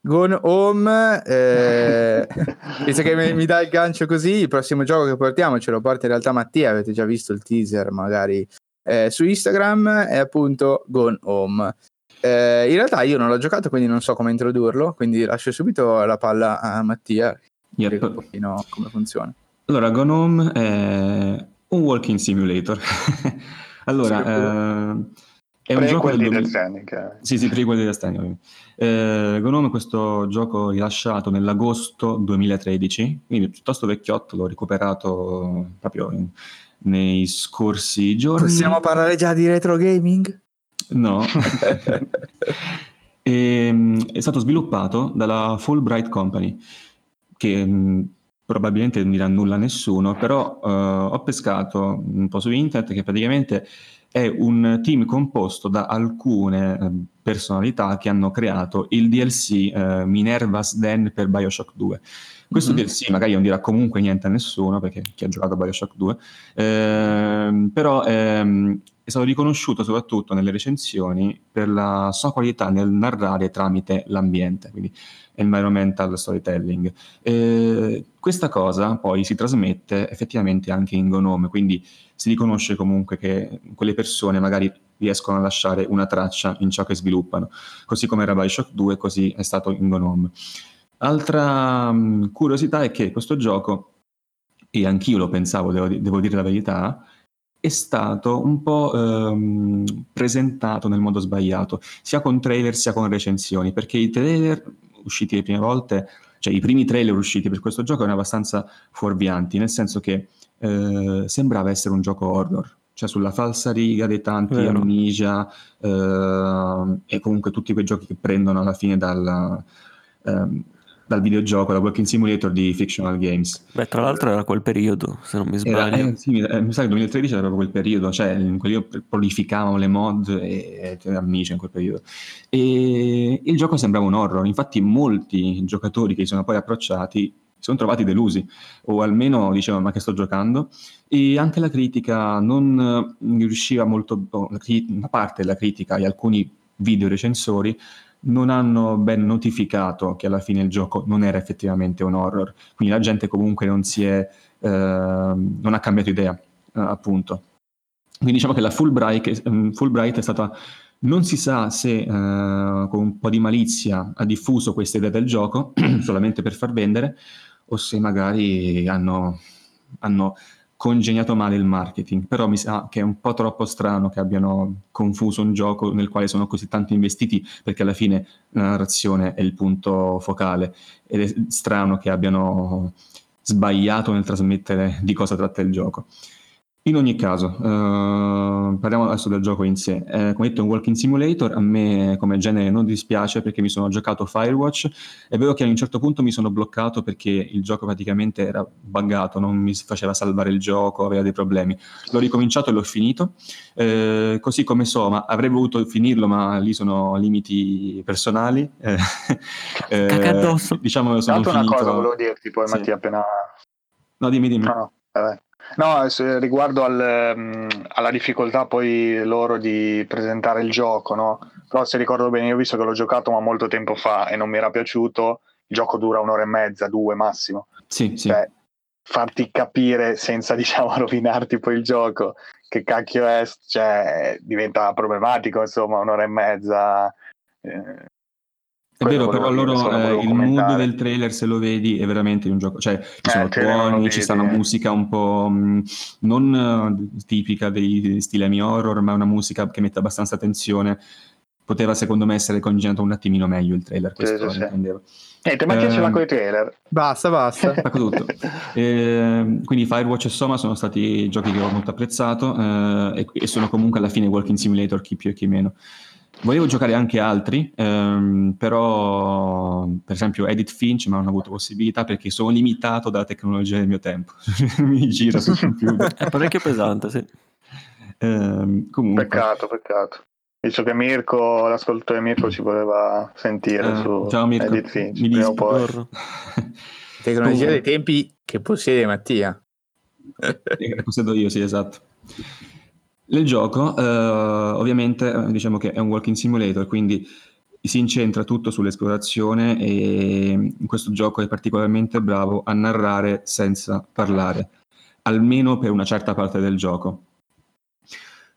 Gone Home, eh, visto che mi, mi, dà il gancio così, il prossimo gioco che portiamo ce lo porta in realtà Mattia, avete già visto il teaser magari eh, su Instagram, è appunto Gone Home. Eh, in realtà io non l'ho giocato, quindi non so come introdurlo, quindi lascio subito la palla a Mattia, yep. un pochino come funziona. Allora, Gone Home è un walking simulator. allora, sì, è un gioco del 2000... Standing, Sì, sì, prequel di Standing. Eh, Gnome è questo gioco rilasciato nell'agosto 2013, quindi piuttosto vecchiotto, l'ho recuperato proprio in, nei scorsi giorni. Possiamo parlare già di retro gaming? No. e, ehm, è stato sviluppato dalla Fulbright Company, che mm, probabilmente non dirà nulla a nessuno, però uh, ho pescato un po' su internet che praticamente è un team composto da alcune eh, personalità che hanno creato il DLC eh, Minerva's Den per Bioshock 2. Questo mm-hmm. DLC magari non dirà comunque niente a nessuno, perché chi ha giocato a Bioshock 2, ehm, però ehm, è stato riconosciuto soprattutto nelle recensioni per la sua qualità nel narrare tramite l'ambiente, quindi environmental storytelling. Eh, questa cosa poi si trasmette effettivamente anche in Gnome, quindi si riconosce comunque che quelle persone magari riescono a lasciare una traccia in ciò che sviluppano, così come era Bioshock 2, così è stato in Gnome. Altra um, curiosità è che questo gioco, e anch'io lo pensavo, devo, devo dire la verità, è stato un po' ehm, presentato nel modo sbagliato, sia con trailer sia con recensioni, perché i trailer usciti le prime volte, cioè i primi trailer usciti per questo gioco erano abbastanza fuorvianti, nel senso che eh, sembrava essere un gioco horror, cioè sulla falsa riga dei tanti Vero. Amnesia eh, e comunque tutti quei giochi che prendono alla fine dal, ehm, dal videogioco, da Walking Simulator di Fictional Games. Beh, tra l'altro era quel periodo, se non mi sbaglio. Era, eh, sì, eh, mi sa che il 2013 era proprio quel periodo, cioè in quel periodo prolificavano le mod e, e Amnesia in quel periodo. E il gioco sembrava un horror, infatti molti giocatori che si sono poi approcciati si sono trovati delusi, o almeno dicevano ma che sto giocando, e anche la critica non riusciva molto, una parte della critica e alcuni video recensori non hanno ben notificato che alla fine il gioco non era effettivamente un horror, quindi la gente comunque non si è, eh, non ha cambiato idea, eh, appunto. Quindi diciamo che la Fulbright, Fulbright è stata non si sa se uh, con un po' di malizia ha diffuso queste idee del gioco solamente per far vendere o se magari hanno, hanno, congegnato male il marketing. Però mi sa che è un po' troppo strano che abbiano confuso un gioco nel quale sono così tanto investiti perché alla fine la narrazione è il punto focale ed è strano che abbiano sbagliato nel trasmettere di cosa tratta il gioco. In ogni caso, uh, parliamo adesso del gioco in sé. Eh, come detto, è un walking simulator. A me come genere non dispiace perché mi sono giocato Firewatch. È vero che a un certo punto mi sono bloccato perché il gioco praticamente era buggato, non mi faceva salvare il gioco, aveva dei problemi. L'ho ricominciato e l'ho finito. Eh, così come so, ma avrei voluto finirlo, ma lì sono limiti personali. Eh, Cacca addosso. Diciamo, sono Tanto finito... una cosa volevo dirti poi, sì. Mattia, appena... No, dimmi, dimmi. No, no, vabbè. No, riguardo al, um, alla difficoltà poi loro di presentare il gioco, no? Però se ricordo bene, io ho visto che l'ho giocato ma molto tempo fa e non mi era piaciuto, il gioco dura un'ora e mezza, due massimo. Sì, sì. Cioè, farti capire senza, diciamo, rovinarti poi il gioco che cacchio è, cioè, diventa problematico, insomma, un'ora e mezza. Eh, è vero, però loro eh, il mood del trailer, se lo vedi, è veramente un gioco. Cioè, ci sono eh, tuoni, ci sta una musica un po' mh, mm, non uh, tipica dei stilemi horror, ma una musica che mette abbastanza tensione. Poteva, secondo me, essere congegnato un attimino meglio il trailer. Questo sì, sì, intendevo. Eh, te Mattia eh, ce l'ha con i trailer. Basta, basta. Spacco tutto. eh, quindi Firewatch e Soma sono stati giochi che ho molto apprezzato eh, e, e, sono comunque alla fine Walking Simulator, chi più e chi meno. Volevo giocare anche altri, ehm, però per esempio Edit Finch ma non ho avuto possibilità perché sono limitato dalla tecnologia del mio tempo. Mi gira sul computer. È parecchio pesante, sì. Eh, comunque. Peccato, peccato. Visto che Mirko, l'ascoltatore Mirko ci voleva sentire Eh, su ciao, Mirko. Edith Finch, Mi prima poi. Tecnologia dei tempi che possiede Mattia. Eh, Possiedo io, sì, esatto. Nel gioco, eh, ovviamente, eh, diciamo che è un walking simulator, quindi si incentra tutto sull'esplorazione e in questo gioco è particolarmente bravo a narrare senza parlare, almeno per una certa parte del gioco.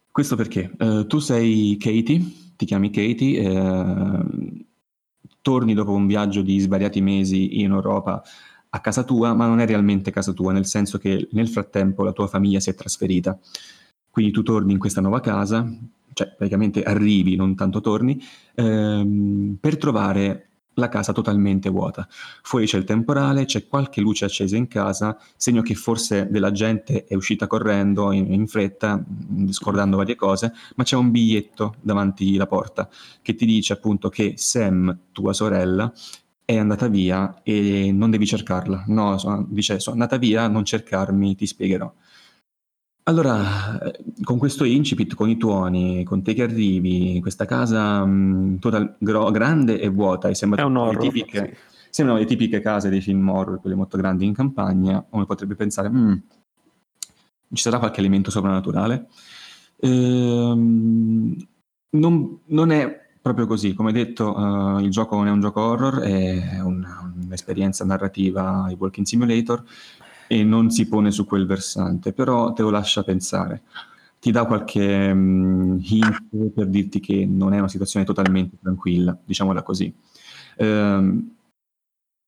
Questo perché eh, tu sei Katie, ti chiami Katie, eh, torni dopo un viaggio di svariati mesi in Europa a casa tua, ma non è realmente casa tua, nel senso che nel frattempo la tua famiglia si è trasferita. Quindi tu torni in questa nuova casa, cioè praticamente arrivi, non tanto torni, ehm, per trovare la casa totalmente vuota. Fuori c'è il temporale, c'è qualche luce accesa in casa, segno che forse della gente è uscita correndo in, in fretta, scordando varie cose, ma c'è un biglietto davanti la porta che ti dice appunto che Sam, tua sorella, è andata via e non devi cercarla. No, sono- dice, sono andata via, non cercarmi, ti spiegherò. Allora, eh, con questo incipit, con i tuoni, con te che arrivi, questa casa mh, total- gro- grande e vuota, e sembra È un le horror. tipiche, sì. sembrano le tipiche case dei film horror, quelle molto grandi in campagna, uno potrebbe pensare, "Mm, ci sarà qualche elemento soprannaturale? Ehm, non, non è proprio così, come detto, eh, il gioco non è un gioco horror, è un- un'esperienza narrativa ai Walking Simulator e non si pone su quel versante, però te lo lascia pensare. Ti dà qualche mm, hint per dirti che non è una situazione totalmente tranquilla, diciamola così. Ehm,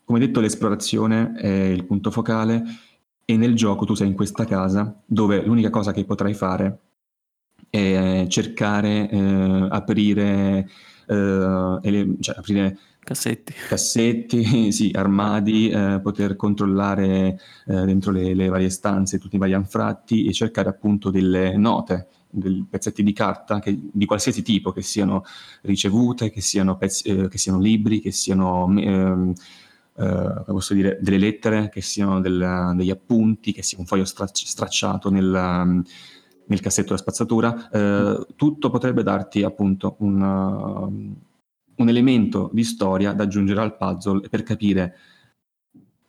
come detto, l'esplorazione è il punto focale e nel gioco tu sei in questa casa dove l'unica cosa che potrai fare è cercare, eh, aprire, eh, ele- cioè aprire Cassetti. cassetti, sì, armadi, eh, poter controllare eh, dentro le, le varie stanze tutti i vari anfratti e cercare appunto delle note, dei pezzetti di carta che- di qualsiasi tipo, che siano ricevute, che siano, pezzi- eh, che siano libri, che siano ehm, eh, dire, delle lettere, che siano del- degli appunti, che sia un foglio stracci- stracciato nel, nel cassetto della spazzatura, eh, tutto potrebbe darti appunto un, un elemento di storia da aggiungere al puzzle per capire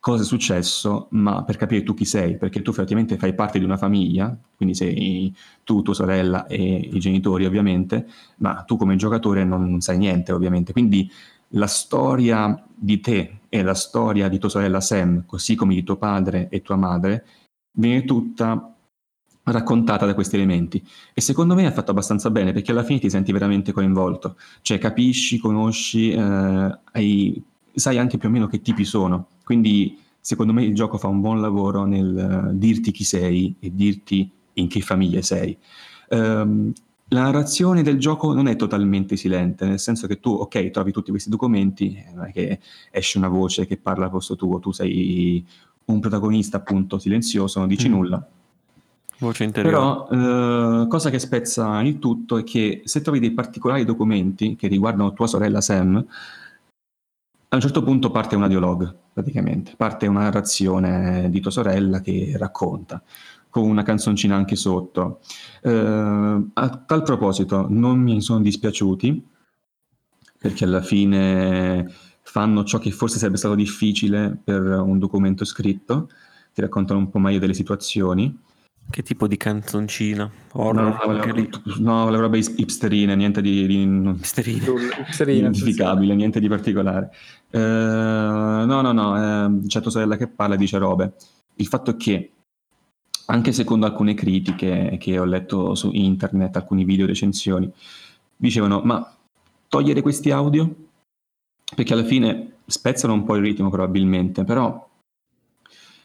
cosa è successo, ma per capire tu chi sei, perché tu effettivamente fai parte di una famiglia, quindi sei tu, tua sorella e i genitori ovviamente, ma tu come giocatore non, sai niente ovviamente, quindi la storia di te e la storia di tua sorella Sam, così come di tuo padre e tua madre, viene tutta raccontata da questi elementi. E secondo me è fatto abbastanza bene perché alla fine ti senti veramente coinvolto. Cioè capisci, conosci eh, hai- sai anche più o meno che tipi sono. Quindi secondo me il gioco fa un buon lavoro nel eh, dirti chi sei e dirti in che famiglia sei. Ehm, la narrazione del gioco non è totalmente silente, nel senso che tu, ok, trovi tutti questi documenti, eh, non è che esce una voce che parla al posto tuo, tu sei un protagonista appunto silenzioso, non dici Mm. nulla, Voce interiore. però, eh, cosa che spezza il tutto è che se trovi dei particolari documenti che riguardano tua sorella Sam, a un certo punto parte una dialogue, praticamente. Parte una narrazione di tua sorella che racconta, con una canzoncina anche sotto. Eh, a tal proposito, non mi sono dispiaciuti, perché alla fine fanno ciò che forse sarebbe stato difficile per un documento scritto, ti raccontano un po' meglio delle situazioni. Che tipo di canzoncina? No, Horror? no, lì? no, le robe hip- hipsterine, niente di, di. Serena, identificabile, niente di particolare. Eh, no, no, no, eh, c'è tua sorella che parla e dice robe. Il fatto è che, anche secondo alcune critiche che ho letto su internet, alcuni video recensioni, dicevano, ma togliere questi audio? Perché alla fine spezzano un po' il ritmo probabilmente, però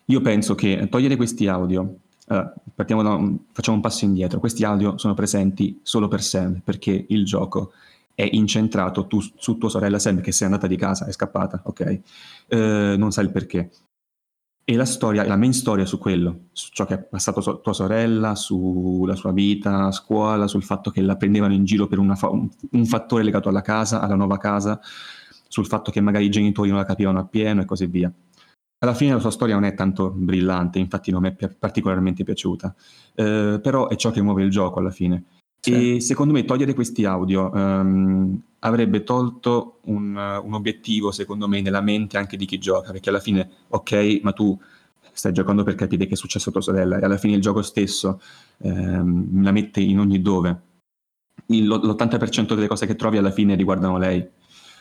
io penso che togliere questi audio allora, partiamo da un- facciamo un passo indietro. Questi audio sono presenti solo per Sam, perché il gioco è incentrato tu- su tua sorella Sam, che si è andata di casa, è scappata, ok? Eh, non sai il perché. E la storia, la main storia su quello, su ciò che è passato so- tua sorella, sulla sua vita a scuola, sul fatto che la prendevano in giro per fa- un fattore legato alla casa, alla nuova casa, sul fatto che magari i genitori non la capivano appieno e così via. Alla fine la sua storia non è tanto brillante, infatti non mi è pi- particolarmente piaciuta, Eh, però è ciò che muove il gioco alla fine. Sì. E secondo me togliere questi audio um, avrebbe tolto un, un, obiettivo, secondo me, nella mente anche di chi gioca, perché alla fine, ok, ma tu stai giocando per capire che è successo a tua sorella e alla fine il gioco stesso um, la mette in ogni dove. Il, l'80% delle cose che trovi alla fine riguardano lei.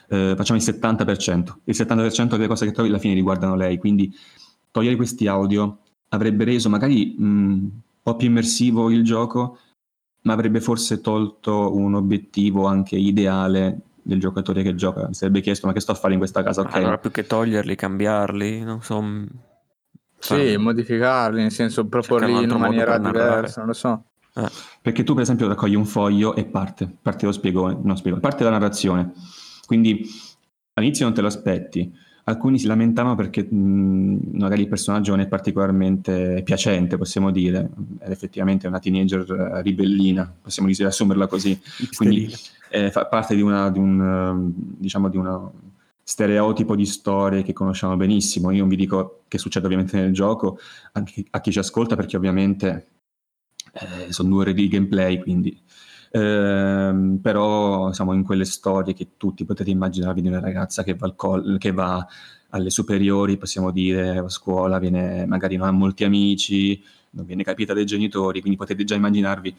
Uh, facciamo il 70%. Il 70% delle cose che trovi alla fine riguardano lei, quindi togliere questi audio avrebbe reso magari mh, un po' più immersivo il gioco ma avrebbe forse tolto un obiettivo anche ideale del giocatore che gioca. Mi sarebbe chiesto ma che sto a fare in questa casa? Okay. Allora più che toglierli, cambiarli, non so... Sì, modificarli, nel senso proporli in maniera diversa, non lo so. Eh. Perché tu per esempio raccogli un foglio e parte, parte lo spiegone, non spiego, parte la narrazione. Quindi all'inizio non te lo aspetti, alcuni si lamentavano perché mh, magari il personaggio non è particolarmente piacente, possiamo dire, è effettivamente una teenager eh, ribellina, possiamo riassumerla così, quindi eh, fa parte di, una, di un diciamo di uno stereotipo di storie che conosciamo benissimo. Io non vi dico che succede ovviamente nel gioco, anche a chi ci ascolta, perché ovviamente eh, sono due ore di gameplay, quindi eh, però siamo in quelle storie che tutti potete immaginarvi di una ragazza che va, al col- che va alle superiori, possiamo dire, a scuola, viene, magari non ha molti amici, non viene capita dai genitori, quindi potete già immaginarvi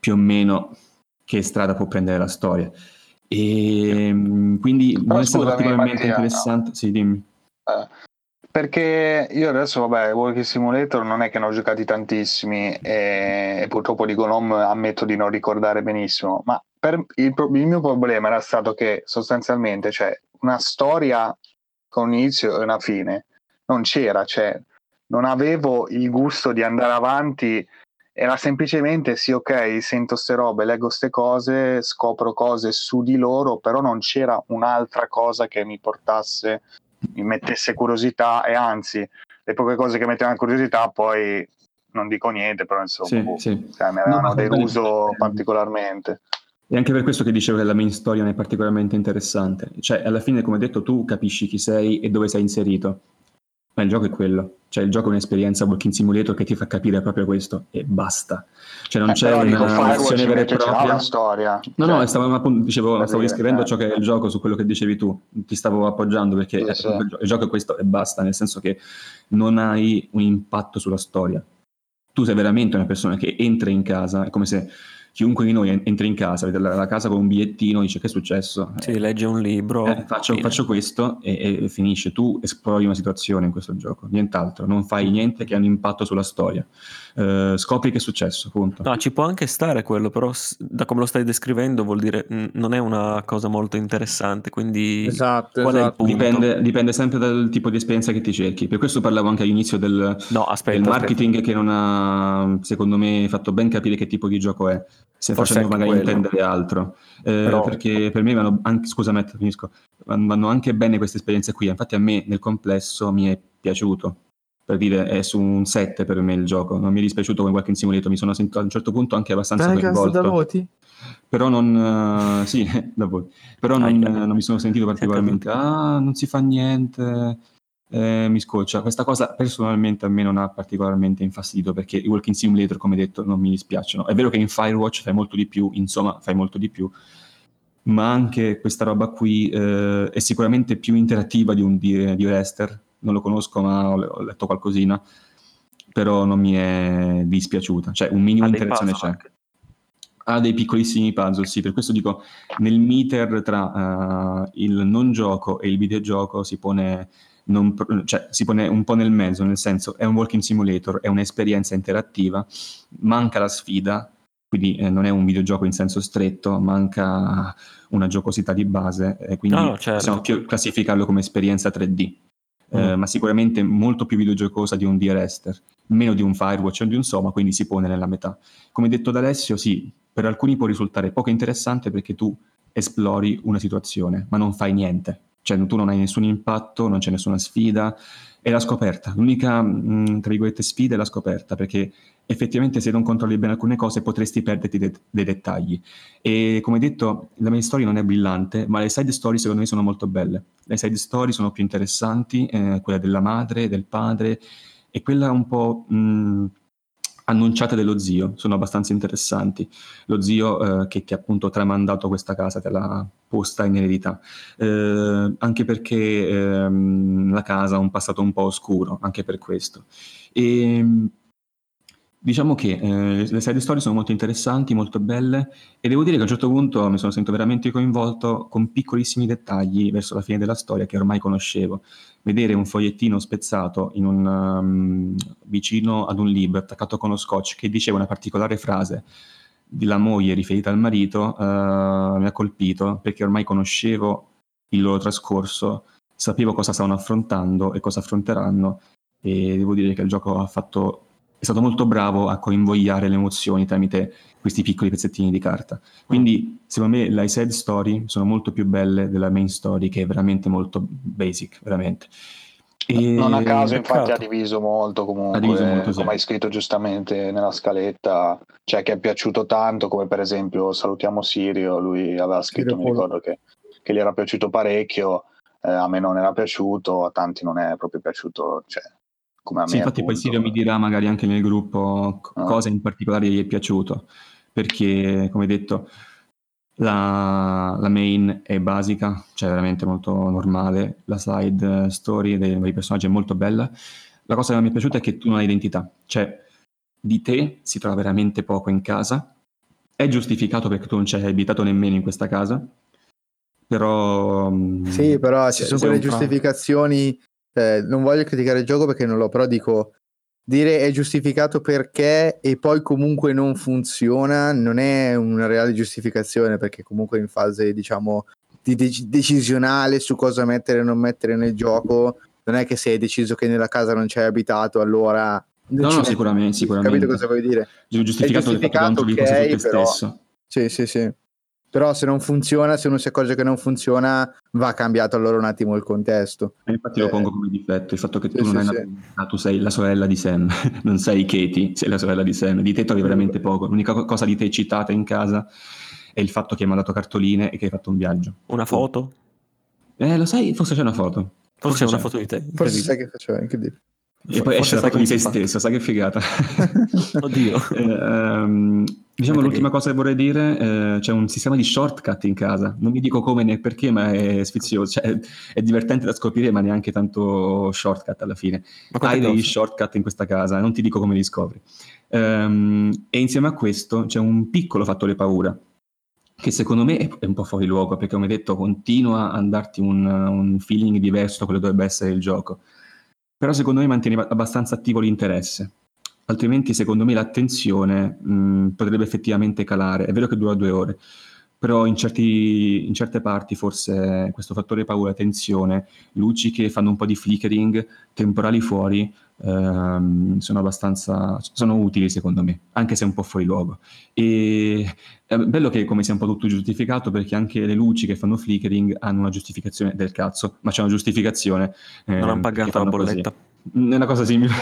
più o meno che strada può prendere la storia. E ehm, quindi Però non è stato particolarmente Mattia, interessante. No. Sì, dimmi. Eh, perché io adesso, vabbè, Walking Simulator non è che ne ho giocati tantissimi e, purtroppo di Gnome ammetto di non ricordare benissimo, ma il, il, mio problema era stato che sostanzialmente cioè, una storia con un inizio e una fine non c'era, cioè non avevo il gusto di andare avanti, era semplicemente sì, ok, sento ste robe, leggo ste cose, scopro cose su di loro, però non c'era un'altra cosa che mi portasse mi mettesse curiosità e anzi le poche cose che mettevano curiosità poi non dico niente però insomma sì, boh, sì. Cioè, mi avevano no, deluso bene. particolarmente e anche per questo che dicevo che la main story non è particolarmente interessante cioè alla fine come detto tu capisci chi sei e dove sei inserito ma il gioco è quello cioè il gioco è un'esperienza walking simulator che ti fa capire proprio questo e basta. Cioè non eh, c'è una versione vera e propria. Storia. No, cioè, no, stavo, appunto, dicevo, stavo descrivendo eh. ciò che è il gioco su quello che dicevi tu. Ti stavo appoggiando perché sì, sì. il gioco è questo e basta, nel senso che non hai un impatto sulla storia. Tu sei veramente una persona che entra in casa, è come se chiunque di noi entra in casa, vede la, la casa con un bigliettino, dice che è successo. Sì, eh, legge un libro. Eh, faccio, faccio, questo e, e, finisce. Tu esplori una situazione in questo gioco, nient'altro. Non fai niente che ha un impatto sulla storia. Uh, scopri che è successo, punto. No, ci può anche stare quello, però da come lo stai descrivendo vuol dire mh, non è una cosa molto interessante, quindi esatto, qual esatto. Dipende, dipende, sempre dal tipo di esperienza che ti cerchi. Per questo parlavo anche all'inizio del, no, aspetta, del marketing aspetta. che non ha, secondo me, fatto ben capire che tipo di gioco è se facendo magari quello. intendere altro. Eh, Però... Perché per me vanno anche, scusa Matt, finisco, vanno anche bene queste esperienze qui. Infatti a me nel complesso mi è piaciuto. Per dire, è su un 7 per me il gioco. Non mi è dispiaciuto come qualche Simulator, mi sono sentito a un certo punto anche abbastanza Dai, coinvolto. da voti? Però non... Uh, sì, da voi. Però non, non mi sono sentito particolarmente... Ah, non si fa niente eh, mi scoccia. Questa cosa personalmente a me non ha particolarmente infastidito perché i walking simulator, come detto, non mi dispiacciono. È vero che in Firewatch fai molto di più, insomma, fai molto di più, ma anche questa roba qui eh, è sicuramente più interattiva di un di, di Rester. Non lo conosco, ma ho, ho, letto qualcosina, però non mi è dispiaciuta. Cioè, un minimo di interazione c'è. Anche. Ha dei piccolissimi puzzle, sì, per questo dico, nel meter tra uh, il non gioco e il videogioco si pone non, cioè, si pone un po' nel mezzo, nel senso è un walking simulator, è un'esperienza interattiva, manca la sfida, quindi eh, non è un videogioco in senso stretto, manca una giocosità di base, e quindi no, certo. possiamo più classificarlo come esperienza 3D. Eh, mm. Eh, ma sicuramente molto più videogiocosa di un D-Rester, meno di un Firewatch o di un Soma, quindi si pone nella metà. Come detto da Alessio, sì, per alcuni può risultare poco interessante perché tu esplori una situazione, ma non fai niente cioè tu non hai nessun impatto, non c'è nessuna sfida, è la scoperta. L'unica, tra virgolette, sfida è la scoperta, perché effettivamente se non controlli bene alcune cose potresti perderti de- dei dettagli. E come detto, la main story non è brillante, ma le side story secondo me sono molto belle. Le side story sono più interessanti, eh, quella della madre, del padre, e quella un po'... Mh, annunciate dello zio, sono abbastanza interessanti. Lo zio eh, che ti ha appunto tramandato questa casa, te l'ha posta in eredità, eh, anche perché ehm, la casa ha un passato un po' oscuro, anche per questo. E, Diciamo che eh, le side story sono molto interessanti, molto belle e devo dire che a un certo punto mi sono sentito veramente coinvolto con piccolissimi dettagli verso la fine della storia che ormai conoscevo. Vedere un fogliettino spezzato un, um, vicino ad un libro attaccato con lo scotch che diceva una particolare frase della moglie riferita al marito uh, mi ha colpito perché ormai conoscevo il loro trascorso, sapevo cosa stavano affrontando e cosa affronteranno e devo dire che il gioco ha fatto è stato molto bravo a coinvogliare le emozioni tramite questi piccoli pezzettini di carta. Quindi, secondo me, le side story sono molto più belle della main story, che è veramente molto basic, veramente. E... Non a caso, infatti, ha diviso molto comunque, diviso molto, sì. come hai scritto giustamente nella scaletta, cioè che è piaciuto tanto, come per esempio salutiamo Sirio, lui aveva scritto, Sirio mi ricordo che, che, gli era piaciuto parecchio, eh, a me non era piaciuto, a tanti non è proprio piaciuto, cioè come a sì, me. Infatti appunto. poi Sirio mi dirà magari anche nel gruppo Ah. cosa in particolare gli è piaciuto, perché come detto la, la main è basica, cioè veramente molto normale, la side story dei vari personaggi è molto bella. La cosa che mi è piaciuta è che tu non hai identità, cioè di te si trova veramente poco in casa, è giustificato perché tu non ci hai abitato nemmeno in questa casa, però... mm, Sì, però ci sono quelle giustificazioni. Eh, non voglio criticare il gioco perché non l'ho, però dico dire è giustificato perché e poi comunque non funziona non è una reale giustificazione perché comunque in fase diciamo di dec- decisionale su cosa mettere e non mettere nel gioco non è che se hai deciso che nella casa non c'hai abitato allora No, ci no, sicuramente, sicuramente. capito cosa vuoi dire? giustificato il fatto che non trovi cose ok, su te però- stesso. Sì, sì, sì. Però se non funziona, se uno si accorge che non funziona, va cambiato allora un attimo il contesto. E infatti lo Eh, pongo come difetto, il fatto che sì, tu non sì, hai sì. una tu sei la sorella di Sam, non sei Katie, sei la sorella di Sam, di te trovi veramente poco, l'unica co- cosa di te citata in casa è il fatto che hai mandato cartoline e che hai fatto un viaggio. Una foto? Eh, lo sai, forse c'è una foto. Forse c'è una foto di te. Forse sai che faceva incredibile. E poi esce te si fa. stesso, sai che figata. Oddio. Eh, ehm, diciamo Metagame. l'ultima cosa che vorrei dire, eh, c'è un sistema di shortcut in casa, non vi dico come né perché, ma è sfizioso, cioè, è divertente da scoprire, ma neanche tanto shortcut alla fine. Ma Hai degli shortcut in questa casa, non ti dico come li scopri. Ehm, e insieme a questo c'è un piccolo fattore paura, che secondo me è, è un po' fuori luogo, perché come detto continua a darti un, un feeling diverso da quello che dovrebbe essere il gioco. Però secondo me mantiene abbastanza attivo l'interesse. Altrimenti, secondo me, l'attenzione mh, potrebbe effettivamente calare. È vero che dura due ore, però in, certi- in certe parti forse questo fattore paura, tensione, luci che fanno un po' di flickering, temporali fuori, ehm, sono abbastanza sono utili secondo me, anche se un po' fuori luogo. E è bello che come sia un po' tutto giustificato perché anche le luci che fanno flickering hanno una giustificazione del cazzo, ma c'è una giustificazione. Non ehm, hanno perché pagato la fanno così. bolletta. È una cosa simile.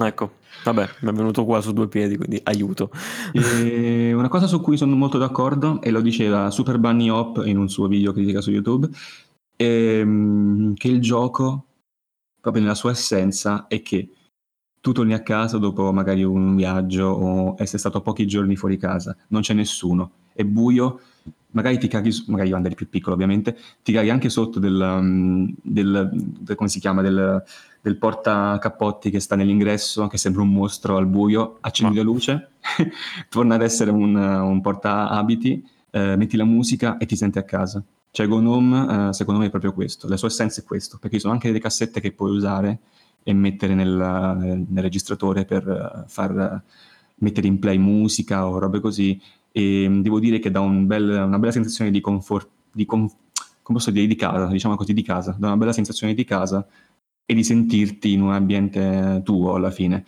Ecco, vabbè, mi è venuto qua su due piedi, quindi aiuto. E una cosa su cui sono molto d'accordo, e lo diceva Super Bunny Hop in un suo video critica su YouTube, ehm, che il gioco, proprio nella sua essenza, è che tu torni a casa dopo magari un viaggio o essere stato pochi giorni fuori casa, non c'è nessuno, è buio, magari ti caghi, magari quando eri più piccolo ovviamente, ti caghi anche sotto del, um, del- del- come si chiama, del, del portacappotti che sta nell'ingresso, che sembra un mostro al buio, accendi Ma- la luce, torna ad essere un, un porta-abiti, eh, metti la musica e ti senti a casa. Cioè Gnome, eh, secondo me è proprio questo, la sua essenza è questo, perché ci sono anche delle cassette che puoi usare e mettere nel, nel registratore per eh, far eh, mettere in play musica o robe così e mh, devo dire che dà un bel- una bella sensazione di comfort, di com- come posso dire, di casa, diciamo così, di casa, dà una bella sensazione di casa e di sentirti in un ambiente tuo alla fine.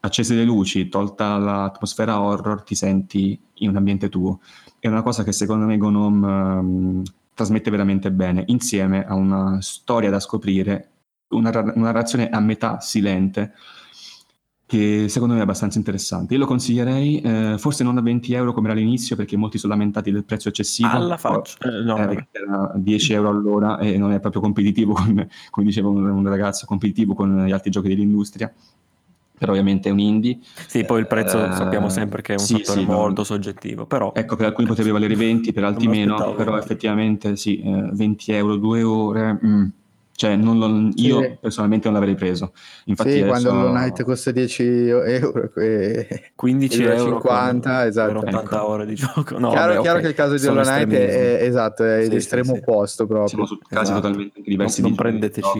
Accese le luci, tolta l'atmosfera horror, ti senti in un ambiente tuo. È una cosa che secondo me Gnome ehm, trasmette veramente bene, insieme a una storia da scoprire, una, una narrazione a metà silente, che secondo me è abbastanza interessante. Io lo consiglierei, eh, forse non a 20 euro come era all'inizio, perché molti sono lamentati del prezzo eccessivo. Alla faccia. Eh, no, Eh, era 10 euro all'ora e non è proprio competitivo, con, come diceva un, un ragazzo, competitivo con gli altri giochi dell'industria. Però ovviamente è un indie. Sì, poi il prezzo Eh, sappiamo sempre che è un sì, fattore sì, no. molto soggettivo, però Ecco, per alcuni potrebbe valere 20, per altri meno, però effettivamente sì, eh, 20 euro, due ore, mm. cioè non lo- io Sì. personalmente non l'avrei preso. Infatti sì, adesso- quando Knight costa 10 euro, e 15 euro euro 50, per- esatto. per 80 Ecco. ore di gioco. No, chiaro, vabbè, chiaro ok, che il caso di sono Hollow Knight è, esatto, è Sì, l'estremo sì, sì. opposto proprio. siamo su casi Esatto. totalmente diversi. Non, di non prendeteci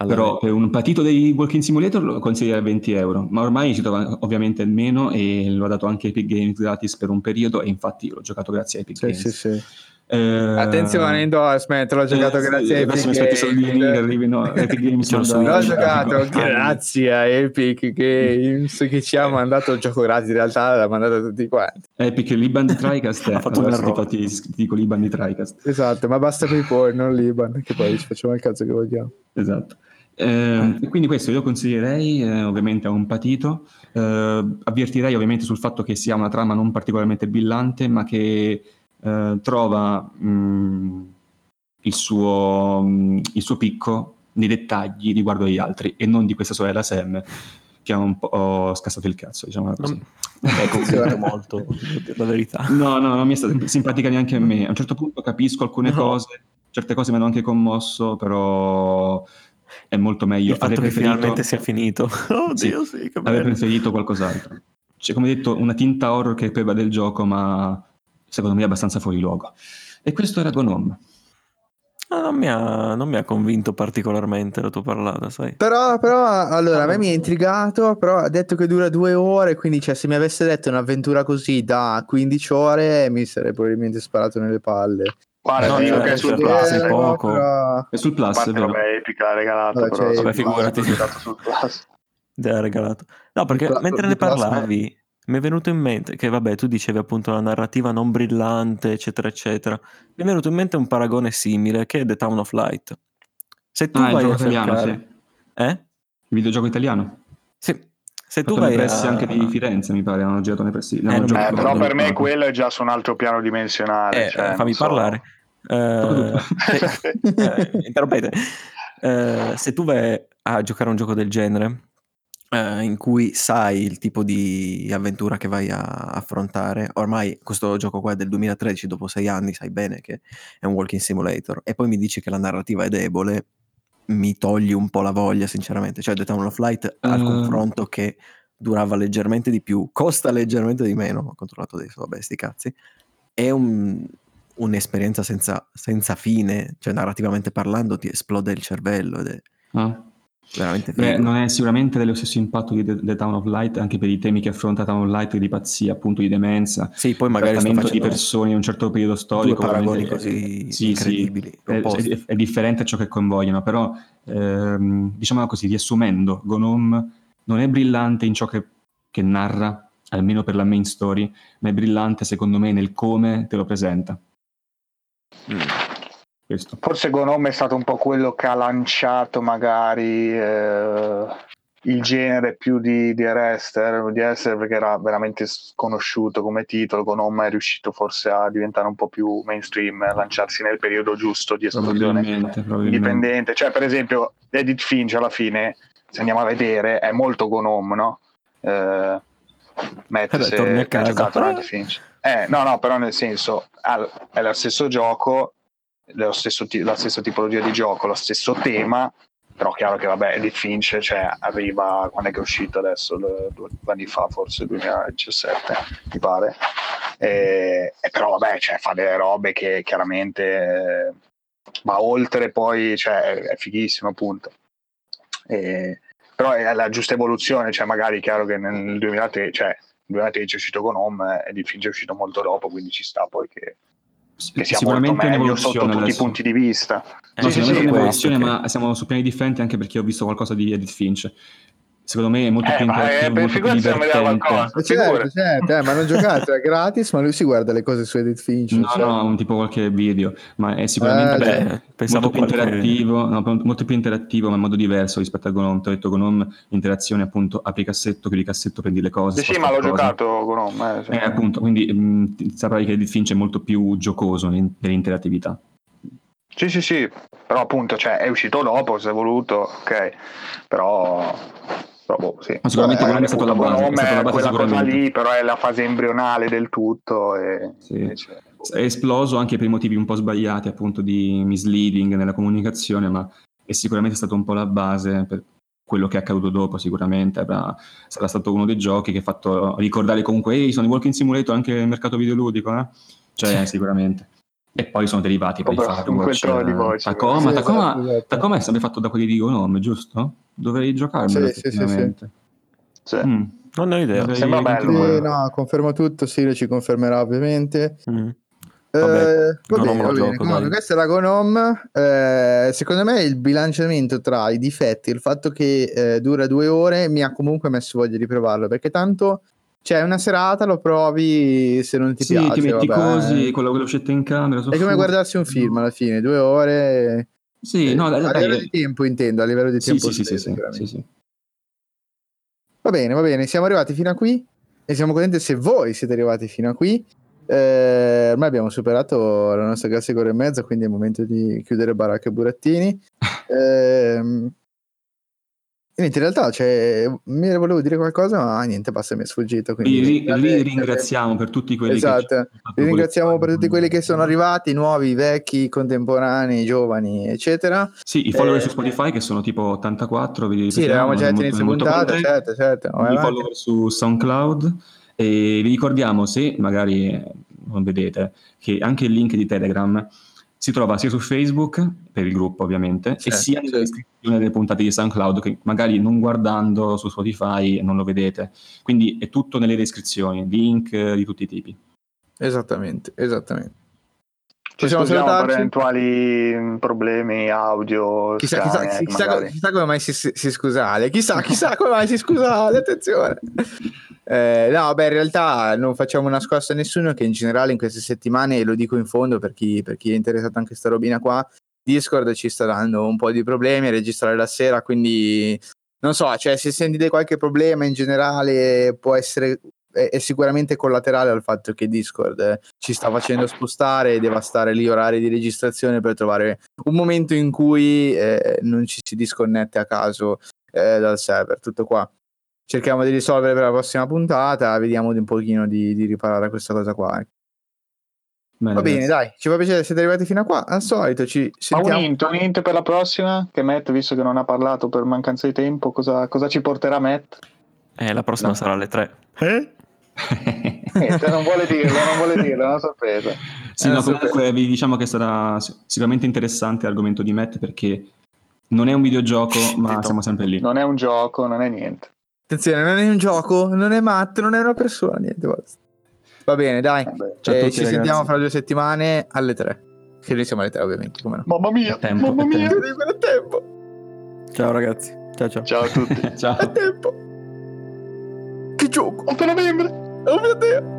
alla Però per un patito dei Walking Simulator lo consiglierei a 20 euro, ma ormai si trova ovviamente meno e lo ha dato anche Epic Games gratis per un periodo e infatti l'ho giocato grazie a Epic Sì, Games. sì, sì. Eh, Attenzione, endorsement, l'ho giocato eh, sì, grazie a adesso mi Epic aspetto i soldini Games. arrivino Epic Games. L'ho giocato Ah, grazie a Epic Games che ci ha mandato il gioco gratis, in realtà l'ha mandato a tutti quanti. Epic Liban di TriCast Ha fatto un allora, errore. ti, ti dico Liban di TriCast Esatto, ma basta PayPal, non Liban, che poi ci facciamo il cazzo che vogliamo. esatto Eh, e quindi questo io consiglierei eh, ovviamente a un patito Eh, avvertirei ovviamente sul fatto che sia una trama non particolarmente brillante ma che eh, trova mh, il, suo, mh, il suo picco nei dettagli riguardo agli altri e non di questa sorella Sam che ha un po' scassato il cazzo diciamo così Non- convinto molto, la verità. No, no, non mi è stata simpatica neanche a me. A un certo punto capisco alcune No. cose, certe cose mi hanno anche commosso, però è molto meglio. Il fatto Avrei che preferito, finalmente sia finito. Oddio, sì, che avrei preferito qualcos'altro. Cioè, come detto, una tinta horror che preva del gioco, ma secondo me è abbastanza fuori luogo. E questo era Gnome. Ah, non, mi ha, non mi ha convinto particolarmente la tua parlata, sai? Però, però, allora, a me mi ha intrigato, però ha detto che dura due ore, quindi cioè, se mi avesse detto un'avventura così da 15 ore mi sarei probabilmente sparato nelle palle. Guarda, No, cioè, che è sul cioè, Plus. sì, eh. poco. però- È sul Plus, è vero? vabbè, Epic l'ha regalato, Vabbè, però Vabbè, figurati. Plus, è sul Plus. Ti ha regalato. No, perché Pla- mentre ne Plus parlavi mi è venuto in mente che, vabbè, tu dicevi appunto una narrativa non brillante, eccetera, eccetera. Mi è venuto in mente un paragone simile che è The Town of Light. Se tu Ah, il vai gioco a italiano, cercare... sì. Eh? Il videogioco italiano. Sì. Se tu Fatto nei vai pressi a... anche di Firenze, mi pare, hanno girato nei pressi. giocato- Eh, però per me quello è già su un altro piano dimensionale. Eh, cioè, fammi non so. parlare. Eh, se- eh, interrompete. Eh, se tu vai a giocare un gioco del genere, eh, in cui sai il tipo di avventura che vai a affrontare, ormai questo gioco qua è del 2013, dopo sei anni sai bene che è un walking simulator, e poi mi dici che la narrativa è debole, mi togli un po' la voglia, sinceramente. Cioè, The Town of Light al Eh. confronto che durava leggermente di più, costa leggermente di meno, ho controllato adesso, vabbè, sti cazzi, è un- un'esperienza senza, senza fine, cioè narrativamente parlando ti esplode il cervello ed è Ah. Veramente. Beh, non è sicuramente dello stesso impatto di The, The Town of Light, anche per i temi che affronta Town of Light di pazzia, appunto di demenza, Sì, poi magari trattamento di persone in un certo periodo due storico. paragoni ovviamente, così eh, sì, incredibili, sì, è, è- è differente ciò che convogliono, però ehm, diciamo così, riassumendo, Gnome non è brillante in ciò che, che narra, almeno per la main story, ma è brillante secondo me nel come te lo presenta. Mm. Questo. Forse Gonome è stato un po' quello che ha lanciato magari eh, il genere più di, di Arrester, di Arrester perché era veramente sconosciuto come titolo, Gonome è riuscito forse a diventare un po' più mainstream, a lanciarsi nel periodo giusto di esplosione indipendente, cioè per esempio Edith Finch alla fine, se andiamo a vedere, è molto Gnome, no? Eh, Matt, Vabbè, se torni a hai casa. giocato Edith Finch. Eh, no, no, però nel senso, ha- è lo stesso gioco, lo stesso la stessa tipologia di gioco, lo stesso tema, però chiaro che vabbè, Edith Finch cioè, arriva, quando è che è uscito adesso? Due, anni fa, forse 2017, mi pare. E, e però vabbè, cioè, fa delle robe che chiaramente eh, va oltre poi, cioè, è, fighissimo appunto. E- però è la giusta evoluzione, cioè magari è chiaro che nel 2013, cioè, nel 2013 è uscito con Home e Edith Finch è uscito molto dopo, quindi ci sta poi che, che sia molto Sicuramente meglio sotto tutti i adesso. punti di vista. Eh, Sì, sì, sì, ma siamo su piani differenti anche perché ho visto qualcosa di Edith Finch. Secondo me è molto Eh, più interattivo, eh, per molto più figurarsi se non vedeva divertente. qualcosa. Certo, certo, eh, ma non giocato, è gratis, ma lui si guarda le cose su Edith Finch. No, cioè. no, un tipo qualche video, ma è sicuramente Eh, Beh, molto pensavo più qualche- interattivo, no, molto più interattivo, ma in modo diverso rispetto a Gnome. Ti ho detto Gnome, interazione appunto, apri cassetto, chiudi cassetto, prendi le cose. Sì, sì, ma l'ho cose. giocato con Home. Eh, sì. Eh, appunto, quindi mh, ti- saprai che Edith Finch è molto più giocoso nel- nell'interattività. Sì, sì, sì, però appunto cioè, è uscito dopo, si è voluto, ok, però Però, boh, sì. Ma sicuramente Eh, Konami è stata la base, Konami è stata la base quella cosa lì, però è la fase embrionale del tutto. E Sì. boh. È esploso anche per motivi un po' sbagliati, appunto di misleading nella comunicazione, ma è sicuramente stato un po' la base per quello che è accaduto dopo, sicuramente. Avrà- sarà stato uno dei giochi che ha fatto ricordare comunque, ehi, sono i Walking Simulator anche nel mercato videoludico, eh? Cioè, sicuramente. E poi sono derivati poi Proprio Firewatch. Tacoma, Sì, Tacoma, esatto, esatto. Tacoma è sempre fatto da quelli di Gonome, giusto? Dovrei giocarmelo Sì, sì, sì, sì. effettivamente. Sì. Mm. Non ne ho idea. Dovrei Sembra bello. Sì, no, confermo tutto, Sirio ci confermerà ovviamente. Mm. Eh, Vabbè, va bene, va bene. gioco, Comunque, dai. questa è la Gnome. Eh, secondo me il bilanciamento tra i difetti e il fatto che eh, dura due ore mi ha comunque messo voglia di provarlo perché tanto c'è una serata, lo provi se non ti sì, piace. ti metti vabbè. così, quello che lo scette in camera. È come soffocco. guardarsi un film alla fine, due ore. Sì, no, dai, a dai, livello di tempo intendo, a livello di tempo. sì, sì, sì, stesso, sì, sì. Va bene, va bene, siamo arrivati fino a qui e siamo contenti se voi siete arrivati fino a qui. Eh, ormai abbiamo superato la nostra classica ora e mezza, quindi è il momento di chiudere baracca e burattini. Ehm, e niente, in realtà cioè, mi volevo dire qualcosa, ma niente, basta, mi è sfuggito. Quindi, ri- vi ringraziamo per tutti quelli Esatto. che ringraziamo per tutti quelli che sono arrivati, nuovi, vecchi, contemporanei, giovani, eccetera. Sì, i follower Eh, su Spotify che sono tipo 84, vi Sì, l'avevamo già detto inizio puntata, certo, certo. i follower su SoundCloud e vi ricordiamo se magari non vedete che anche il link di Telegram si trova sia su Facebook per il gruppo ovviamente Certo, e sia nella certo. descrizione delle puntate di SoundCloud che magari non guardando su Spotify non lo vedete quindi è tutto nelle descrizioni link di tutti i tipi Esattamente, esattamente. Ci Possiamo scusiamo per eventuali mm, problemi audio. Chissà, chissà, strani, chissà, magari. chissà come mai si, si, si scusate, chissà, chissà come mai si scusate, attenzione. Eh, no, beh, in realtà non facciamo una scossa a nessuno che in generale in queste settimane, e lo dico in fondo per chi, per chi è interessato anche a sta robina qua, Discord ci sta dando un po' di problemi a registrare la sera, quindi non so, cioè se sentite qualche problema in generale può essere è, è sicuramente collaterale al fatto che Discord eh, ci sta facendo spostare e devastare gli orari di registrazione per trovare un momento in cui eh, non ci si disconnette a caso eh, dal server. Tutto qua. Cerchiamo di risolvere per la prossima puntata, vediamo di un pochino di, di riparare a questa cosa qua. Bene, Va bene, dai, ci fa piacere, siete arrivati fino a qua. Al solito ci Ma un sentiamo. int, un int per la prossima? Che Matt, visto che non ha parlato per mancanza di tempo, cosa, cosa ci porterà Matt? Eh, la prossima No. sarà alle 3. Niente, non vuole dirlo, non vuole dirlo, è una sorpresa. Sì, Eh, no, super. comunque vi diciamo che sarà sic- sicuramente interessante l'argomento di Matt perché non è un videogioco, ma siamo sempre lì. Non è un gioco, non è niente. Attenzione, non è un gioco, non è Matt, non è una persona, niente. basta. Va bene, dai. Vabbè. Ciao a Eh, tutti, ci ragazzi. sentiamo fra due settimane alle tre. Che noi siamo alle tre, ovviamente. Come no? Mamma mia, Tempo, mamma è mia. tempo. Quel tempo. Ciao ragazzi. Ciao ciao. Ciao a tutti. Ciao. È tempo. Che gioco. 8 novembre. Oh mio Dio.